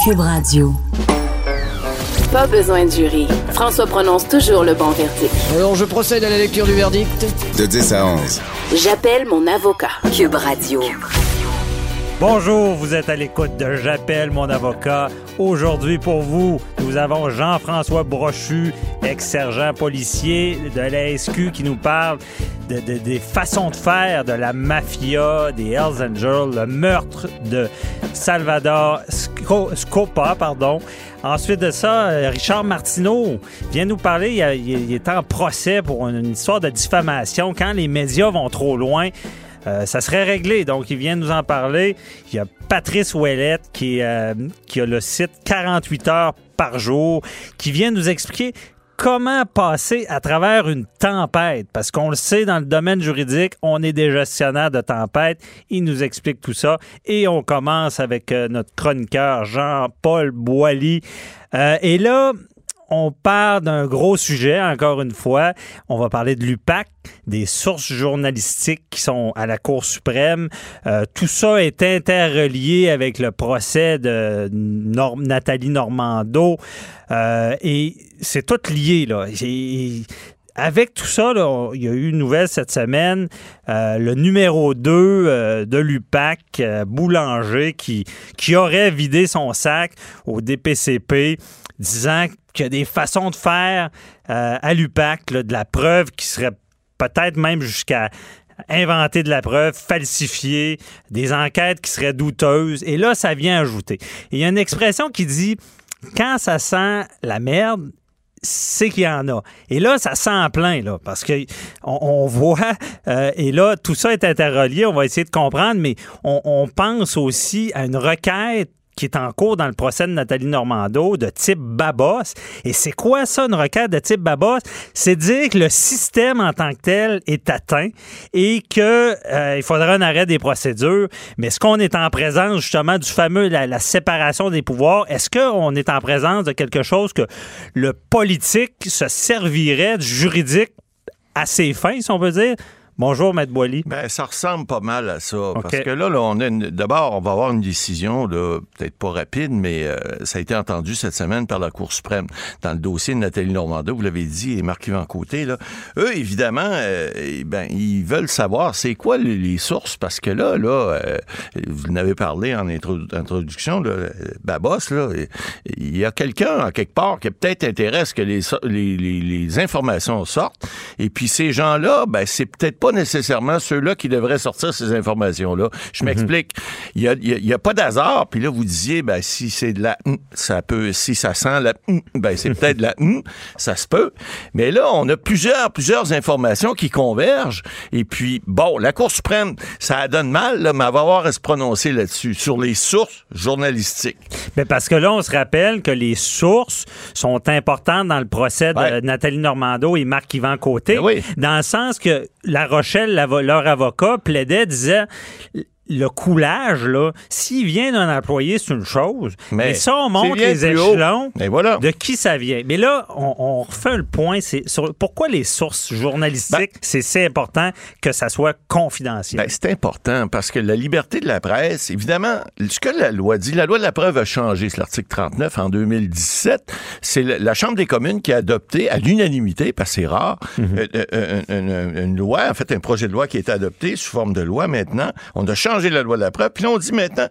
Cube Radio. Pas besoin de jury. François prononce toujours le bon verdict. Alors, je procède à la lecture du verdict. De 10 à 11. J'appelle mon avocat. Cube Radio. Bonjour, vous êtes à l'écoute de J'appelle mon avocat. Aujourd'hui pour vous, nous avons Jean-François Brochu, ex-sergent policier de la SQ qui nous parle de, de- des façons de faire de la mafia, des Hells Angels, le meurtre de Salvador Sco- Scopa, pardon. Ensuite de ça, euh, Richard Martineau vient nous parler, il, il- est en procès pour une histoire de diffamation. Quand les médias vont trop loin, euh, ça serait réglé. Donc, il vient nous en parler. Il y a Patrice Ouellette qui, euh, qui a le site 48 heures par jour, qui vient nous expliquer comment passer à travers une tempête. Parce qu'on le sait, dans le domaine juridique, on est des gestionnaires de tempête. Il nous explique tout ça. Et on commence avec euh, notre chroniqueur Jean-Paul Boilly. Euh, et là, on part d'un gros sujet, encore une fois. On va parler de l'UPAC, des sources journalistiques qui sont à la Cour suprême. Euh, tout ça est interrelié avec le procès de Nathalie Normando. Euh, et c'est tout lié, avec tout ça, il y a eu une nouvelle cette semaine, euh, le numéro 2 euh, de l'UPAC, Boulanger, qui aurait vidé son sac au DPCP, disant qu'il y a des façons de faire euh, à l'UPAC, de la preuve qui serait peut-être même jusqu'à inventer de la preuve, falsifier, des enquêtes qui seraient douteuses. Et là, ça vient ajouter. Il y a une expression qui dit, quand ça sent la merde, c'est qu'il y en a. Et là, ça sent en plein, là, parce que on, voit, euh, et là, tout ça est interrelié, on va essayer de comprendre, mais on pense aussi à une requête qui est en cours dans le procès de Nathalie Normando de type Babos. Et c'est quoi ça, une requête de type Babos? C'est dire que le système en tant que tel est atteint et que euh, il faudra un arrêt des procédures. Mais est-ce qu'on est en présence justement du fameux la, la séparation des pouvoirs? Est-ce qu'on est en présence de quelque chose que le politique se servirait du juridique à ses fins, si on veut dire? Bonjour, Maître Boily. Ben, ça ressemble pas mal à ça. Parce que là, là on a une- d'abord, on va avoir une décision, là, peut-être pas rapide, mais euh, ça a été entendu cette semaine par la Cour suprême dans le dossier de Nathalie Normando, vous l'avez dit, et Marc-Yvan Côté. Là. Eux, évidemment, euh, eh ben, ils veulent savoir c'est quoi les, les sources, parce que là, là, euh, vous en avez parlé en intro- introduction, là, Babos, là, il y a quelqu'un, à quelque part, qui a peut-être intérêt à ce que les, so- les, les- les informations sortent. Et puis ces gens-là, ben, c'est peut-être pas nécessairement ceux-là qui devraient sortir ces informations-là. Je m'explique. Il y a, pas d'hasard. Puis là, vous disiez, ben, si c'est de la hum, ça peut, si ça sent la hum, ben, c'est peut-être de la hum, ça se peut. Mais là, on a plusieurs, plusieurs informations qui convergent. Et puis, bon, la Cour suprême, ça donne mal, là, mais elle va avoir à se prononcer là-dessus, sur les sources journalistiques. Ben parce que là, on se rappelle que les sources sont importantes dans le procès de Ouais. Nathalie Normando et Marc-Yvan Côté, Ben oui. dans le sens que La Rochelle, leur avocat, plaidait, disait le coulage, là, s'il vient d'un employé, c'est une chose. Mais, Mais ça, on montre les échelons Et voilà. de qui ça vient. Mais là, on, on refait le point. C'est sur pourquoi les sources journalistiques, c'est si important que ça soit confidentiel? Ben, c'est important parce que la liberté de la presse, évidemment, ce que la loi dit, la loi de la preuve a changé, c'est l'article 39 en 2017. C'est la, Chambre des communes qui a adopté à l'unanimité, parce que c'est rare, euh, euh, une, une- une loi, en fait, un projet de loi qui a été adopté sous forme de loi maintenant. On a changé la loi de la preuve. Puis là, on dit maintenant,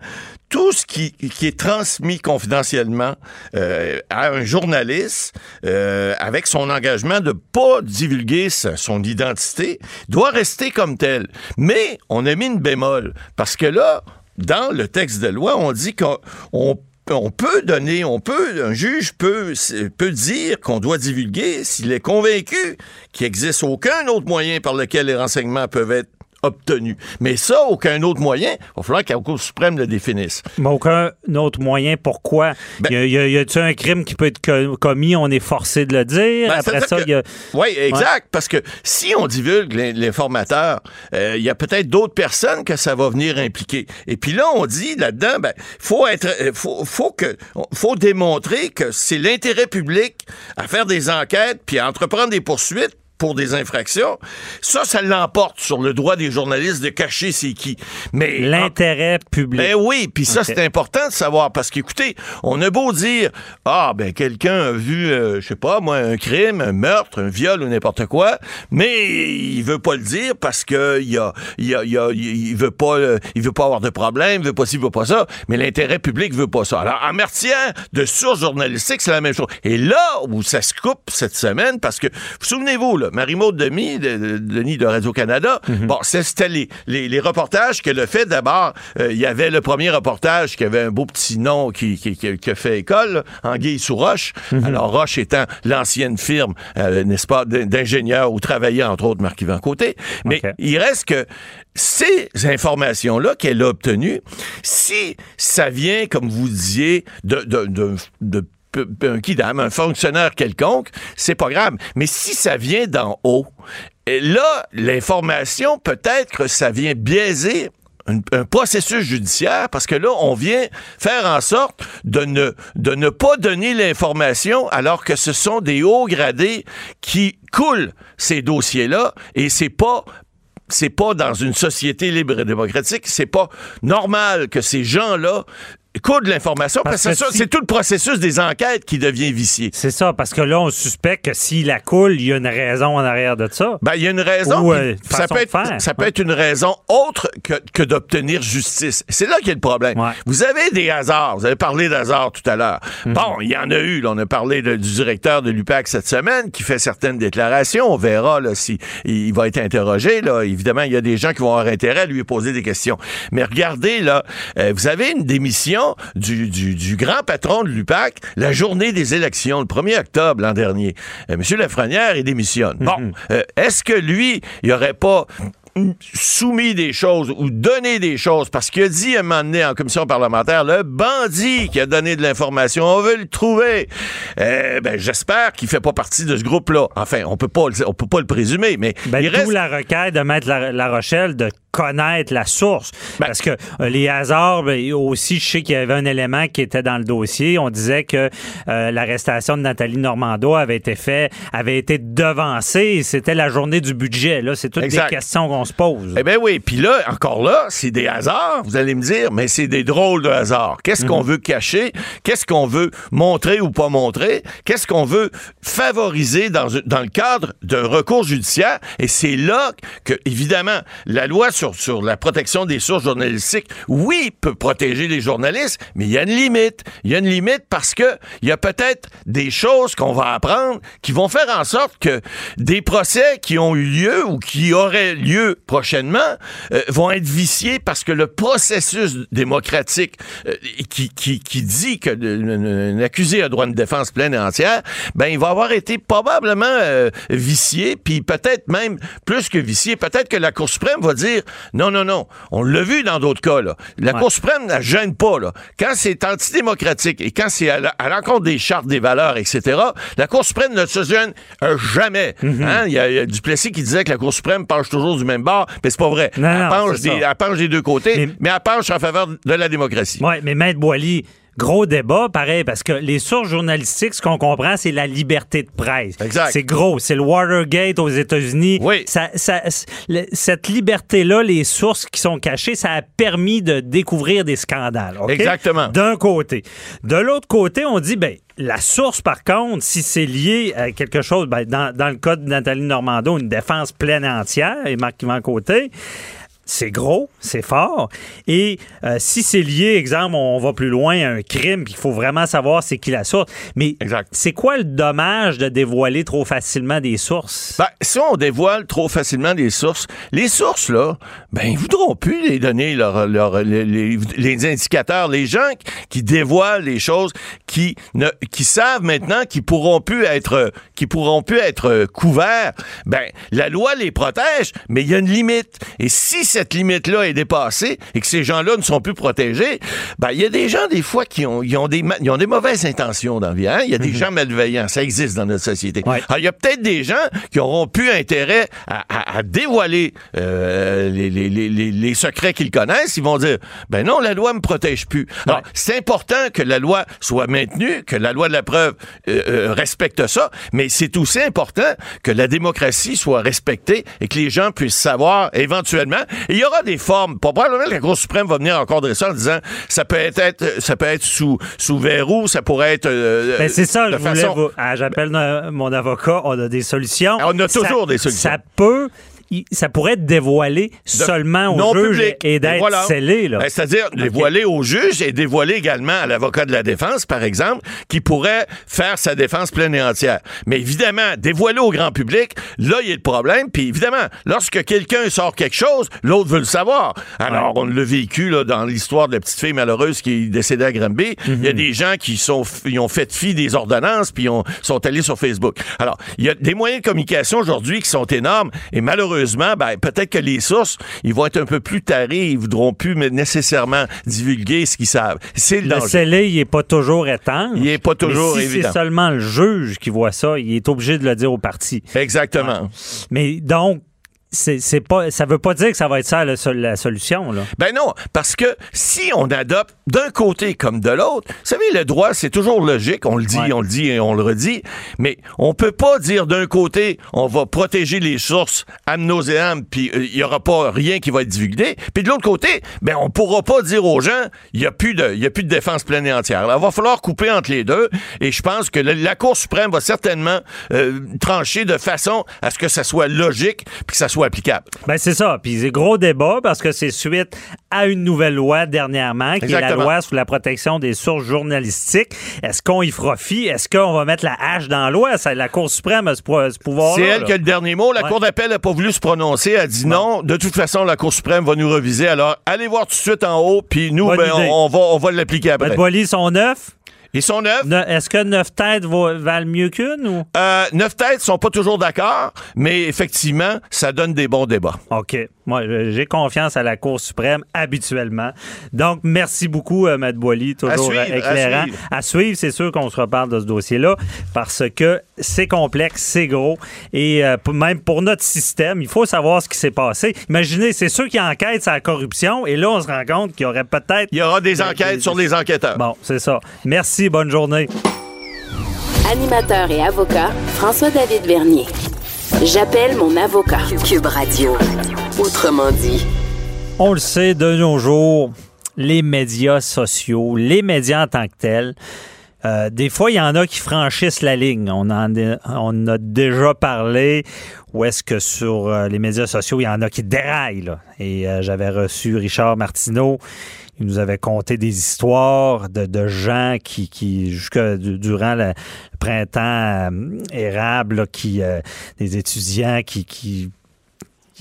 tout ce qui, qui est transmis confidentiellement euh, à un journaliste euh, avec son engagement de pas divulguer son identité doit rester comme tel. Mais on a mis une bémol parce que là, dans le texte de loi, on dit qu'on on on peut donner, on peut, un juge peut, peut dire qu'on doit divulguer s'il est convaincu qu'il n'existe aucun autre moyen par lequel les renseignements peuvent être obtenus. Mais ça, aucun autre moyen, il va falloir que la Cour suprême le définisse. Mais aucun autre moyen. Pourquoi? Ben- y a- y un crime qui peut être co- commis? On est forcé de le dire. Ben, Après ça, il y a. Oui, exact. Parce que si on divulgue l'in- l'informateur, euh, il y a peut-être d'autres personnes que ça va venir impliquer. Et puis là, on dit là-dedans, ben, faut être, euh, faut, faut que, faut démontrer que c'est l'intérêt public à faire des enquêtes puis à entreprendre des poursuites pour des infractions, ça, ça l'emporte sur le droit des journalistes de cacher c'est qui. Mais l'intérêt public. Ben oui, puis ça, c'est important de savoir parce qu'écoutez, on a beau dire ah ben quelqu'un a vu, euh, je sais pas moi, un crime, un meurtre, un viol ou n'importe quoi, mais il veut pas le dire parce que il a, il a, il, veut pas, euh, il veut pas avoir de problème, il veut pas ci, il veut pas ça. Mais l'intérêt public veut pas ça. Alors en matière de sources journalistiques, c'est la même chose. Et là où ça se coupe cette semaine, parce que vous souvenez-vous là, Marie-Maud Demi, de, Denis de Radio Canada, mhm. bon, c'était les, les, reportages qu'elle a fait. D'abord, euh, il y avait le premier reportage qui avait un beau petit nom qui, qui, qui, a fait école, Anguille sous Roche. Mhm. Alors Roche étant l'ancienne firme, euh, n'est-ce pas, d'ingénieurs où travaillait entre autres Marc-Yvan Côté. Mais il reste que ces informations-là qu'elle a obtenues, si ça vient, comme vous disiez, de, de, de, de un fonctionnaire quelconque, c'est pas grave. Mais si ça vient d'en haut, là, l'information, peut-être que ça vient biaiser un, processus judiciaire parce que là, on vient faire en sorte de ne, de ne pas donner l'information alors que ce sont des hauts gradés qui coulent ces dossiers-là et c'est pas c'est pas dans une société libre et démocratique, c'est pas normal que ces gens-là de l'information parce, que c'est tout le processus des enquêtes qui devient vicié. C'est ça, parce que là, on suspecte que s'il la coule, il y a une raison en arrière de ça. Ben, il y a une raison. Euh, ça peut, être, ça peut être une raison autre que, que d'obtenir justice. C'est là qu'il y a le problème. Vous avez des hasards. Vous avez parlé d'hasard tout à l'heure. Mhm. Bon, il y en a eu. on a parlé du directeur de l'UPAC cette semaine qui fait certaines déclarations. On verra là, si il va être interrogé. Là. Évidemment, il y a des gens qui vont avoir intérêt à lui poser des questions. Mais regardez, là, euh, vous avez une démission du, grand patron de l'UPAC la journée des élections, le 1er octobre l'an dernier. Euh, Monsieur Lafrenière, il démissionne. Bon, mhm. euh, est-ce que lui, il aurait pas soumis des choses ou donné des choses? Parce qu'il a dit à un moment donné en commission parlementaire le bandit qui a donné de l'information on veut le trouver eh ben j'espère qu'il fait pas partie de ce groupe là enfin on peut pas on peut pas le présumer mais ben, il reste la requête de mettre la, Rochelle de connaître la source ben parce que euh, les hasards ben, aussi je sais qu'il y avait un élément qui était dans le dossier on disait que euh, l'arrestation de Nathalie Normando avait été fait avait été devancée c'était la journée du budget là c'est toutes des questions qu'on se pose. Eh bien oui, puis là, encore là, c'est des hasards, vous allez me dire, mais c'est des drôles de hasards. Qu'est-ce qu'on mhm. veut cacher? Qu'est-ce qu'on veut montrer ou pas montrer? Qu'est-ce qu'on veut favoriser dans, dans le cadre d'un recours judiciaire? Et c'est là que, évidemment, la loi sur, sur la protection des sources journalistiques, oui, peut protéger les journalistes, mais il y a une limite. Il y a une limite parce que il y a peut-être des choses qu'on va apprendre qui vont faire en sorte que des procès qui ont eu lieu ou qui auraient lieu prochainement euh, vont être viciés parce que le processus démocratique euh, qui, qui, qui, dit que un accusé a droit à une défense pleine et entière, ben il va avoir été probablement euh, vicié, puis peut-être même plus que vicié, peut-être que la Cour suprême va dire non, non, non. On l'a vu dans d'autres cas. Là. La Cour suprême ne gêne pas. Là. Quand c'est antidémocratique et quand c'est à l'encontre des chartes des valeurs, etc., la Cour suprême ne se gêne jamais. Mm-hmm. Hein? Il y, a Duplessis qui disait que la Cour suprême penche toujours du même mais c'est pas vrai. elle, penche des, deux côtés, mais, elle penche en faveur de la démocratie. Oui, mais Maître Boily, Gros débat, pareil, parce que les sources journalistiques, ce qu'on comprend, c'est la liberté de presse. C'est gros. C'est le Watergate aux États-Unis. Oui. cette liberté-là, les sources qui sont cachées, ça a permis de découvrir des scandales. Exactement. D'un côté. De l'autre côté, on dit, ben, la source, par contre, si c'est lié à quelque chose, ben, dans, dans, le cas de Nathalie Normando, une défense pleine et entière, et Marc Côté, c'est gros, c'est fort. Et euh, si c'est lié, exemple, on va plus loin, à un crime, puis il faut vraiment savoir c'est qui la source. Mais c'est quoi le dommage de dévoiler trop facilement des sources? Ben, si on dévoile trop facilement des sources, les sources, là, ben, ils voudront plus les donner, leur, les, indicateurs. Les gens qui dévoilent les choses, qui, ne, qui savent maintenant qu'ils pourront plus être, qui pourront plus être couverts, ben, la loi les protège, mais il y a une limite. Et si c'est cette limite-là est dépassée et que ces gens-là ne sont plus protégés, ben, il y a des gens, des fois, qui ont, ils ont, des, ils ont des mauvaises intentions dans la vie. Hein? Il y a des gens malveillants. Ça existe dans notre société. Ouais. Il y a peut-être des gens qui auront plus intérêt à, à- à dévoiler euh, les, les- les- les- les secrets qu'ils connaissent. Ils vont dire, ben non, la loi me protège plus. Alors, Ouais. c'est important que la loi soit maintenue, que la loi de la preuve euh, euh, respecte ça, mais c'est aussi important que la démocratie soit respectée et que les gens puissent savoir éventuellement. Et il y aura des formes. Probablement que la Cour suprême va venir encadrer ça en disant ça peut être ça peut être sous sous verrou, ça pourrait être euh, Ben, c'est ça, de je voulais façon- vous- ah, J'appelle euh, mon avocat, on a des solutions. On a Ça- toujours des solutions. Ça peut, ça pourrait être dévoilé seulement au juge public. et d'être Voilà. scellé. Ben, C'est-à-dire dévoiler au juge et dévoiler également à l'avocat de la défense, par exemple, qui pourrait faire sa défense pleine et entière. Mais évidemment, dévoiler au grand public, là, il y a le problème. Puis évidemment, lorsque quelqu'un sort quelque chose, l'autre veut le savoir. Alors, on l'a vécu là, dans l'histoire de la petite fille malheureuse qui est décédée à Granby. Il y a des gens qui sont, ils ont fait fi des ordonnances puis ont, sont allés sur Facebook. Alors, il y a des moyens de communication aujourd'hui qui sont énormes et malheureusement, ben, peut-être que les sources, ils vont être un peu plus tarés, ils voudront plus nécessairement divulguer ce qu'ils savent. C'est le Le scellé, il n'est pas toujours étanche. Il est pas toujours Mais si évident. c'est seulement le juge qui voit ça, il est obligé de le dire au parti. Exactement. Mais donc, c'est c'est pas, ça veut pas dire que ça va être ça la, la solution. Là. Ben non, parce que si on adopte d'un côté comme de l'autre, vous savez, le droit, c'est toujours logique, on le dit, Ouais. on le dit et on le redit, mais on peut pas dire d'un côté, on va protéger les sources nauseam, puis euh, il y aura pas rien qui va être divulgué, puis de l'autre côté, ben on pourra pas dire aux gens, il y a plus de, il y a plus de défense pleine et entière. Alors, il va falloir couper entre les deux, et je pense que le- la Cour suprême va certainement euh, trancher de façon à ce que ça soit logique, puis que ça soit applicable. Ben c'est ça. Puis c'est gros débat parce que c'est suite à une nouvelle loi dernièrement, qui est la loi sur la protection des sources journalistiques. Est-ce qu'on y fera fi? Est-ce qu'on va mettre la hache dans la loi? La Cour suprême a ce, po- ce pouvoir C'est elle qui a le dernier mot. La Ouais. Cour d'appel n'a pas voulu se prononcer. Elle a dit non. De toute façon, la Cour suprême va nous reviser. Alors, allez voir tout de suite en haut, puis nous, ben, on, on va, on va l'appliquer après. Boily, sont neufs? Ils sont neufs. Ne- Est-ce que neuf têtes va- valent mieux qu'une? Ou? Euh, neuf têtes sont pas toujours d'accord, mais effectivement, ça donne des bons débats. OK. Moi, je- j'ai confiance à la Cour suprême habituellement. Donc, merci beaucoup, euh, Boily, toujours suivre, euh, éclairant. à suivre. À suivre, c'est sûr qu'on se reparle de ce dossier-là parce que c'est complexe, c'est gros. Et euh, même pour notre système, il faut savoir ce qui s'est passé. Imaginez, c'est ceux qui enquêtent sur la corruption et là, on se rend compte qu'il y aurait peut-être. Il y aura des enquêtes sur les enquêteurs. Bon, c'est ça. Merci, bonne journée. Animateur et avocat, François-David Vernier. J'appelle mon avocat. Cube Radio. Autrement dit. On le sait, de nos jours, les médias sociaux, les médias en tant que tels, euh, des fois, il y en a qui franchissent la ligne. On en, a- déjà parlé. Ou est-ce que sur euh, les médias sociaux, il y en a qui déraillent? là? Et euh, j'avais reçu Richard Martineau. Il nous avait conté des histoires de, gens qui, qui durant le printemps érable, qui, des étudiants qui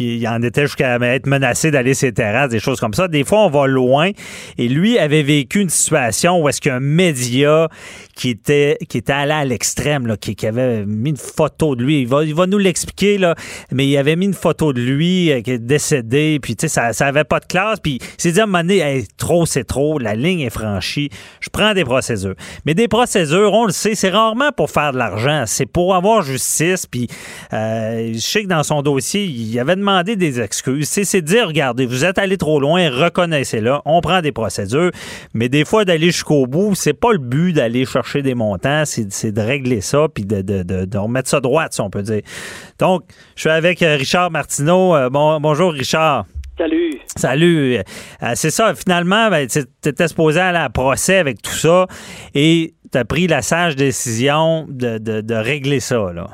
qui en était jusqu'à être menacé d'aller sur les terrasses, des choses comme ça. Des fois, on va loin. Et lui avait vécu une situation où est-ce qu'un média qui était, qui était allé à l'extrême, qui, qui avait mis une photo de lui, il va, il va nous l'expliquer, là, mais il avait mis une photo de lui euh, qui est décédé, puis tu sais, ça, ça avait pas de classe, puis il s'est dit à un moment donné, trop, c'est trop, la ligne est franchie, je prends des procédures. Mais des procédures, on le sait, c'est rarement pour faire de l'argent, c'est pour avoir justice, puis euh, je sais que dans son dossier, il avait demandé des excuses. C'est dire, regardez, vous êtes allé trop loin, reconnaissez-le, on prend des procédures, mais des fois, d'aller jusqu'au bout, c'est pas le but d'aller chercher des montants, c'est de régler ça, puis de, de, de, de remettre ça droite, si on peut dire. Donc, je suis avec euh, Richard Martineau. Euh, bon, bonjour, Richard. Salut. Salut. Euh, c'est ça, finalement, ben, tu étais supposé aller à procès avec tout ça et tu as pris la sage décision de, de, de régler ça. Là.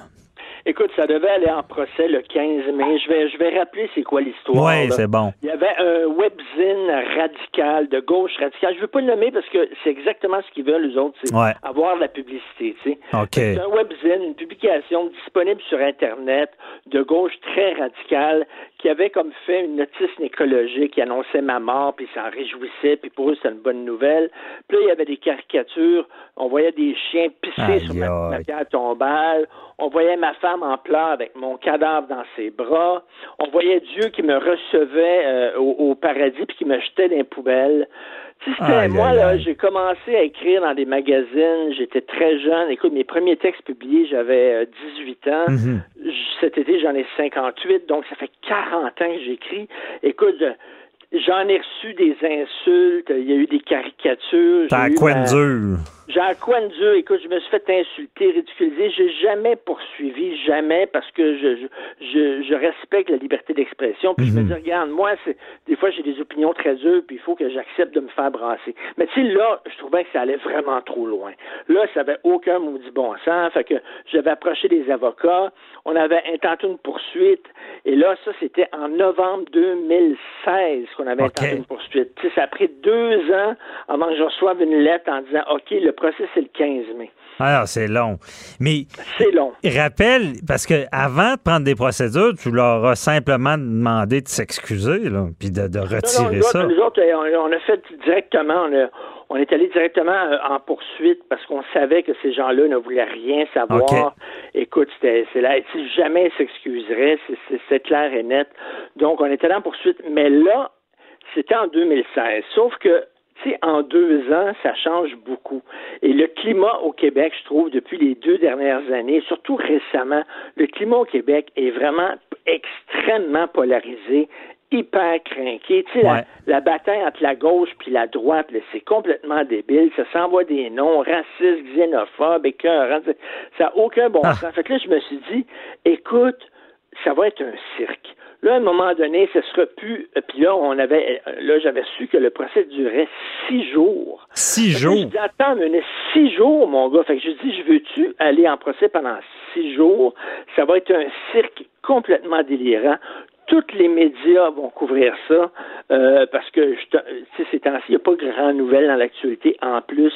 Écoute, ça devait aller en procès le 15 mai. Je vais, je vais rappeler c'est quoi l'histoire. Oui, c'est bon. Il y avait un webzine radical, de gauche radicale. Je ne veux pas le nommer parce que c'est exactement ce qu'ils veulent, eux autres, c'est Ouais. avoir de la publicité. Tu sais. OK. C'est un webzine, une publication disponible sur Internet de gauche très radicale qui avait comme fait une notice écologique qui annonçait ma mort, puis ils s'en réjouissaient, puis pour eux, c'était une bonne nouvelle. Puis là, il y avait des caricatures. On voyait des chiens pisser Aïe, sur ma, ma pierre tombale. On voyait ma femme en pleurs avec mon cadavre dans ses bras. On voyait Dieu qui me recevait euh, au, paradis puis qui me jetait dans les poubelles. Sais, moi, là, j'ai commencé à écrire dans des magazines, j'étais très jeune. Écoute, mes premiers textes publiés, j'avais 18 ans. Mhm. Cet été, j'en ai 58, donc ça fait 40 ans que j'écris. Écoute, J'en ai reçu des insultes, il y a eu des caricatures. T'as quoi de dur? J'ai un coin de Dieu. Écoute, je me suis fait insulter, ridiculiser. J'ai jamais poursuivi, jamais, parce que je, je, je respecte la liberté d'expression. Puis je me mhm. dis, regarde, moi, c'est, des fois, j'ai des opinions très dures, puis il faut que j'accepte de me faire brasser. Mais tu sais, là, je trouvais que ça allait vraiment trop loin. Là, ça avait aucun maudit bon sens. Fait que j'avais approché des avocats. On avait intenté une poursuite. Et là, ça, c'était en novembre 2016 qu'on avait intenté une poursuite. Tu sais, ça a pris deux ans avant que je reçoive une lettre en disant, OK, le procès, c'est le 15 mai. Alors, c'est long. Mais. C'est long. Rappelle, parce que avant de prendre des procédures, tu leur as simplement demandé de s'excuser, puis de, retirer ça. Nous autres, on, a fait directement, on, est allé directement euh, en poursuite parce qu'on savait que ces gens-là ne voulaient rien savoir. Écoute, c'est là, jamais s'excuserait, c'est, clair et net. Donc, on est allé en poursuite. Mais là, c'était en 2016. Sauf que en deux ans, ça change beaucoup. Et le climat au Québec, je trouve, depuis les deux dernières années, surtout récemment, le climat au Québec est vraiment extrêmement polarisé, hyper craqué. Tu sais, la, bataille entre la gauche puis la droite, c'est complètement débile. Ça s'envoie des noms racistes, xénophobes, écœurants. Ça n'a aucun bon ah. sens. Fait que là, je me suis dit, écoute, ça va être un cirque. Là, à un moment donné, ce sera plus. Euh, puis là, on avait, euh, là, j'avais su que le procès durait six jours. Six jours. je dis, attends, mais six jours, mon gars. Fait que je dis, je veux-tu aller en procès pendant six jours? Ça va être un cirque complètement délirant tous les médias vont couvrir ça euh, parce que ces temps-ci, il n'y a pas grand nouvelle dans l'actualité en plus.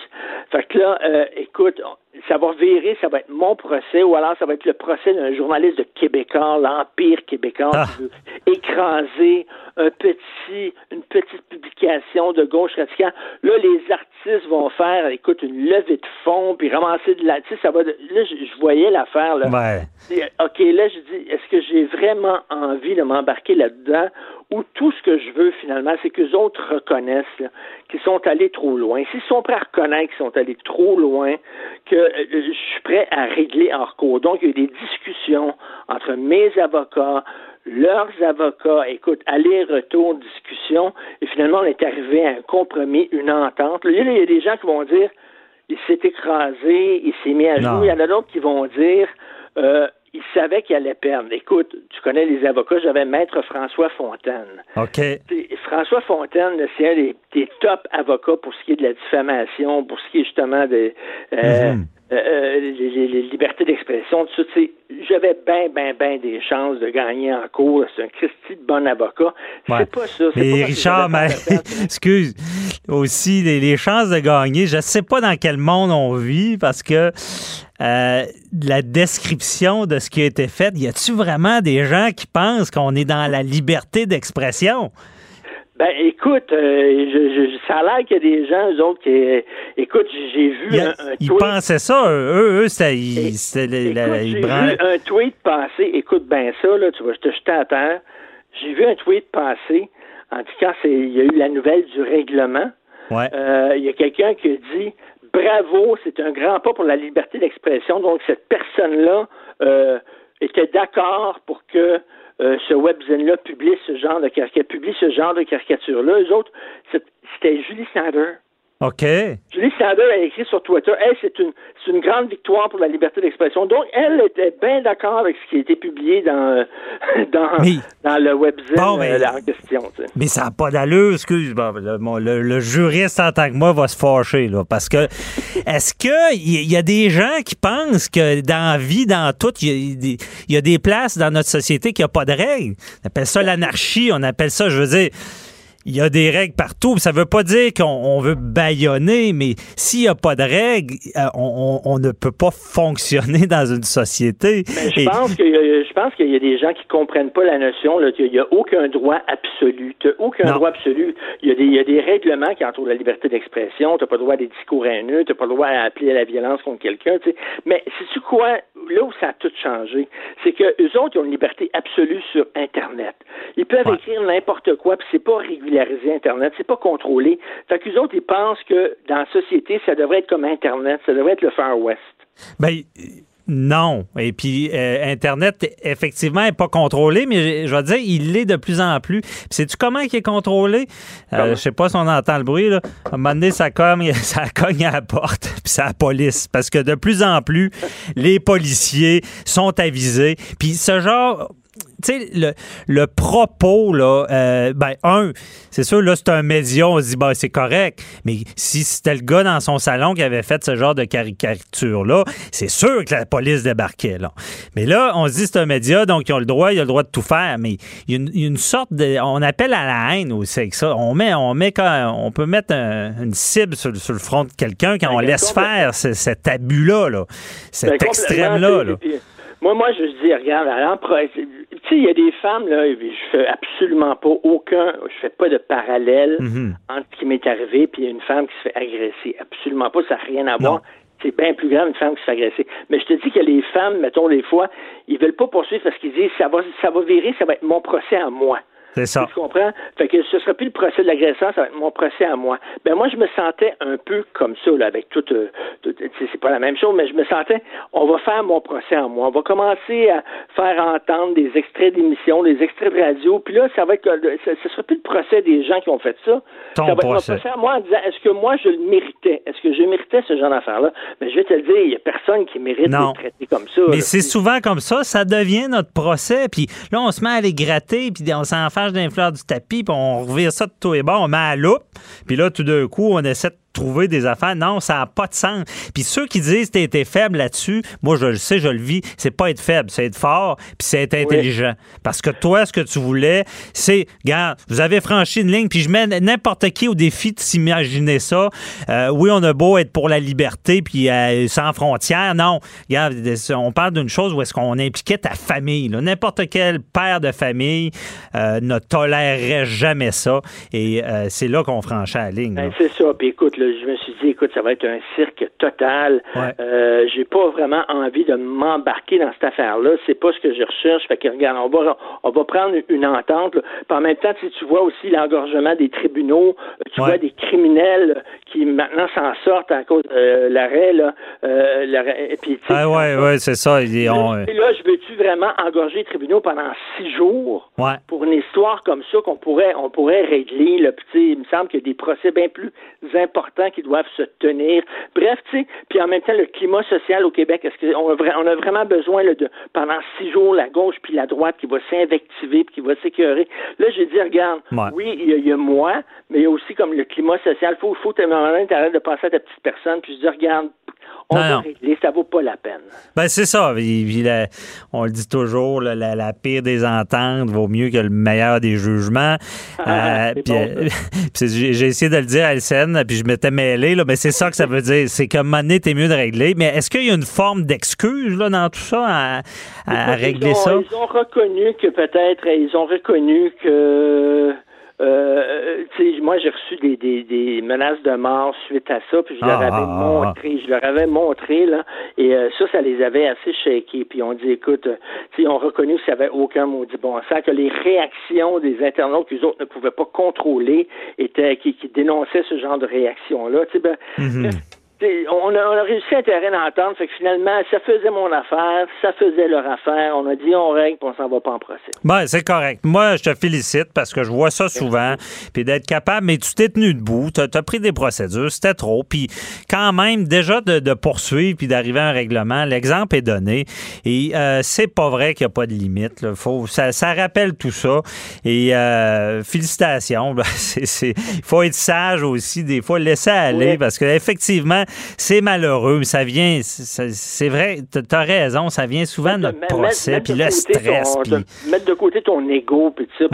Fait que là, euh, écoute, ça va virer, ça va être mon procès, ou alors ça va être le procès d'un journaliste de Québécois, l'Empire québécois, ah. qui veut écraser un petit, une petite publication de gauche radicale. Là, les artistes vont faire, écoute, une levée de fonds, puis ramasser de la... Tu sais, ça va... là, je, voyais l'affaire, là. OK, là, je dis, est-ce que j'ai vraiment envie de m'embarquer là-dedans ou tout ce que je veux, finalement, c'est que les autres reconnaissent qu'ils sont allés trop loin. S'ils sont prêts à reconnaître qu'ils sont allés trop loin, que euh, je suis prêt à régler en cours. Donc, il y a eu des discussions entre mes avocats, leurs avocats, écoute, aller-retour, discussion, et finalement, on est arrivé à un compromis, une entente. il y a des gens qui vont dire, il s'est écrasé, il s'est mis à jouer. Il y en a d'autres qui vont dire, euh, il savait qu'il allait perdre. Écoute, tu connais les avocats, j'avais Maître François Fontaine. OK. François Fontaine, c'est un des, top avocats pour ce qui est de la diffamation, pour ce qui est justement de, euh, mhm. Euh, euh, les, libertés d'expression, tout ça, j'avais bien, bien, bien des chances de gagner en cours. C'est un Christy de bon avocat. C'est pas ça. Mais Richard, mais, excuse, aussi, les, chances de gagner, je sais pas dans quel monde on vit parce que euh, la description de ce qui a été fait, y a-tu vraiment des gens qui pensent qu'on est dans la liberté d'expression? Ben, écoute, euh, je, ça a l'air qu'il y a des gens, eux autres, qui. Écoute, j'ai vu un, tweet. Ils pensaient ça, eux, eux, c'était. J'ai vu un tweet passer. Écoute bien ça, là, tu vas te jeter à terre. J'ai vu un tweet passer. En tout cas, il y a eu la nouvelle du règlement. Ouais. Euh, il y a quelqu'un qui a dit Bravo, c'est un grand pas pour la liberté d'expression. Donc, cette personne-là euh, était d'accord pour que euh, ce webzine-là publie ce genre de caricature, publie ce genre de caricature-là. Eux autres, c'était Julie Sander. OK. Julie Sander a écrit sur Twitter, elle, c'est une, une grande victoire pour la liberté d'expression. Donc, elle était bien d'accord avec ce qui a été publié dans, dans, dans le webzine euh, en question. Mais ça n'a pas d'allure, excuse. le, le, juriste en tant que moi va se fâcher, là, parce que est-ce qu'il y, a des gens qui pensent que dans la vie, dans tout, il y, a des places dans notre société qui n'ont pas de règles? On appelle ça l'anarchie, on appelle ça, je veux dire il y a des règles partout. Ça ne veut pas dire qu'on veut baïonner, mais s'il n'y a pas de règles, euh, on, ne peut pas fonctionner dans une société. je, pense que, je pense qu'il y a des gens qui ne comprennent pas la notion. Il n'y a aucun droit absolu. Tu aucun droit absolu. Il y, a des, il y, a des, règlements qui entourent la liberté d'expression. Tu n'as pas le droit à des discours haineux. Tu n'as pas le droit à appeler à la violence contre quelqu'un. Mais c'est-tu quoi? là où ça a tout changé, c'est que eux autres, ils ont une liberté absolue sur Internet. Ils peuvent écrire n'importe quoi, puis c'est pas Internet, c'est pas contrôlé. Fait qu'eux autres, ils pensent que dans la société, ça devrait être comme Internet, ça devrait être le Far West. Ben, non. Et puis, euh, Internet, effectivement, n'est pas contrôlé, mais je vais dire, il l'est de plus en plus. Sais-tu comment il est contrôlé? Euh, je sais pas si on entend le bruit. Là. À un moment donné, ça cogne, ça cogne à la porte, puis c'est la police. Parce que de plus en plus, les policiers sont avisés. Puis ce genre tu sais, le, le, propos, là, euh, ben, un, c'est sûr, là, c'est un média, on se dit, ben, c'est correct. Mais si c'était le gars dans son salon qui avait fait ce genre de caricature-là, c'est sûr que la police débarquait, là. Mais là, on se dit, c'est un média, donc ils ont le droit, ils ont le droit de tout faire. Mais il y a une, sorte de. On appelle à la haine aussi avec ça. On met, on met quand, on peut mettre une cible sur, le front de quelqu'un quand ben, on laisse faire cet abus-là, là, cet ben, extrême-là. Là. Moi, moi, je dis, regarde, tu sais, il y a des femmes, là, je fais absolument pas aucun, je fais pas de parallèle mhm. entre ce qui m'est arrivé puis une femme qui se fait agresser. Absolument pas, ça n'a rien à voir. C'est bien plus grave une femme qui se fait agresser. Mais je te dis que les femmes, mettons, des fois, ils veulent pas poursuivre parce qu'ils disent, ça va, ça va virer, ça va être mon procès à moi. C'est ça. Tu comprends? Fait que ce sera plus le procès de l'agresseur, ça va être mon procès à moi. Ben moi, je me sentais un peu comme ça, là, avec tout, euh, c'est pas la même chose, mais je me sentais, on va faire mon procès à moi. On va commencer à faire entendre des extraits d'émissions, des extraits de radio, puis là, ça va être, ce, ce sera plus le procès des gens qui ont fait ça. ça va être mon procès à moi en disant, est-ce que moi, je le méritais? Est-ce que je méritais ce genre d'affaire-là? Mais ben, je vais te le dire, il y a personne qui mérite d'être traité comme ça. Mais c'est souvent comme ça, ça devient notre procès, puis là, on se met à les gratter, puis on s'en d'un fleur du tapis, puis on revire ça de tout et bon, on met à loupe, puis là, tout d'un coup, on essaie de trouver des affaires. Non, ça n'a pas de sens. Puis ceux qui disent que tu été faible là-dessus, moi, je le sais, je le vis, c'est pas être faible, c'est être fort, puis c'est être intelligent. Parce que toi, ce que tu voulais, c'est, regarde, vous avez franchi une ligne, puis je mets n'importe qui au défi de s'imaginer ça. Euh, oui, on a beau être pour la liberté, puis euh, sans frontières. Non, regarde, on parle d'une chose où est-ce qu'on impliquait ta famille. N'importe quel père de famille euh, ne tolérerait jamais ça. Et c'est là qu'on franchit la ligne. Ben, c'est ça. Puis écoute, je me suis dit, écoute, ça va être un cirque total. Euh, j'ai pas vraiment envie de m'embarquer dans cette affaire-là. C'est pas ce que je recherche. Fait que regarde, on va, on va prendre une entente. Puis en même temps, tu, vois aussi l'engorgement des tribunaux. Tu vois des criminels qui maintenant s'en sortent à cause de euh, l'arrêt là. Euh, l'arrêt, puis, ah ouais, ouais, c'est ça. Et, là, je veux-tu vraiment engorger les tribunaux pendant six jours pour une histoire comme ça qu'on pourrait, on pourrait régler. Là? Puis, il me semble qu'il y a des procès bien plus importants qui doivent se tenir. Bref, tu sais, puis en même temps, le climat social au Québec, est-ce qu'on a, a vraiment besoin de, pendant six jours, la gauche puis la droite qui va s'invectiver puis qui va s'écœurer? Là, j'ai dit, regarde, oui, il y, a moi, mais il y a aussi comme le climat social. Il faut, faut à un moment donné, de passer à ta petite personne puis je dis, regarde, on non, va régler, ça vaut pas la peine. Ben, c'est ça. on le dit toujours, la, pire des ententes vaut mieux que le meilleur des jugements. Ah, euh, euh, j'ai essayé de le dire à LCN, puis je m'étais mêlé, là, mais c'est ça que ça veut dire. C'est moment donné, t'es mieux de régler. Mais est-ce qu'il y a une forme d'excuse là, dans tout ça à, régler ça? Ils ont reconnu que peut-être, ils ont reconnu que euh, moi, j'ai reçu des, des, des, menaces de mort suite à ça, puis je leur ah, avais ah, ah, montré, je leur avais montré, là, et euh, ça, ça les avait assez shakés, puis on dit, écoute, euh, sais, on reconnu que ça avait aucun maudit bon sens, que les réactions des internautes qu'ils autres ne pouvaient pas contrôler étaient, qui, qui dénonçaient ce genre de réaction-là, tu sais, ben, mm-hmm on a, réussi à terrain d'entente, fait que finalement, ça faisait mon affaire, ça faisait leur affaire. On a dit on règle, puis on s'en va pas en procès. Ben, c'est correct. Moi, je te félicite parce que je vois ça souvent, puis d'être capable, mais tu t'es tenu debout, tu as, pris des procédures, c'était trop, puis quand même, déjà de, poursuivre puis d'arriver à un règlement, l'exemple est donné, et euh, c'est pas vrai qu'il n'y a pas de limite. Faut, ça, rappelle tout ça, et euh, félicitations. Il faut être sage aussi, des fois, laisser aller, parce qu'effectivement, c'est malheureux, ça vient, c'est vrai, tu as raison, ça vient souvent de notre procès, puis le stress. Mettre de côté ton ego, puis ça.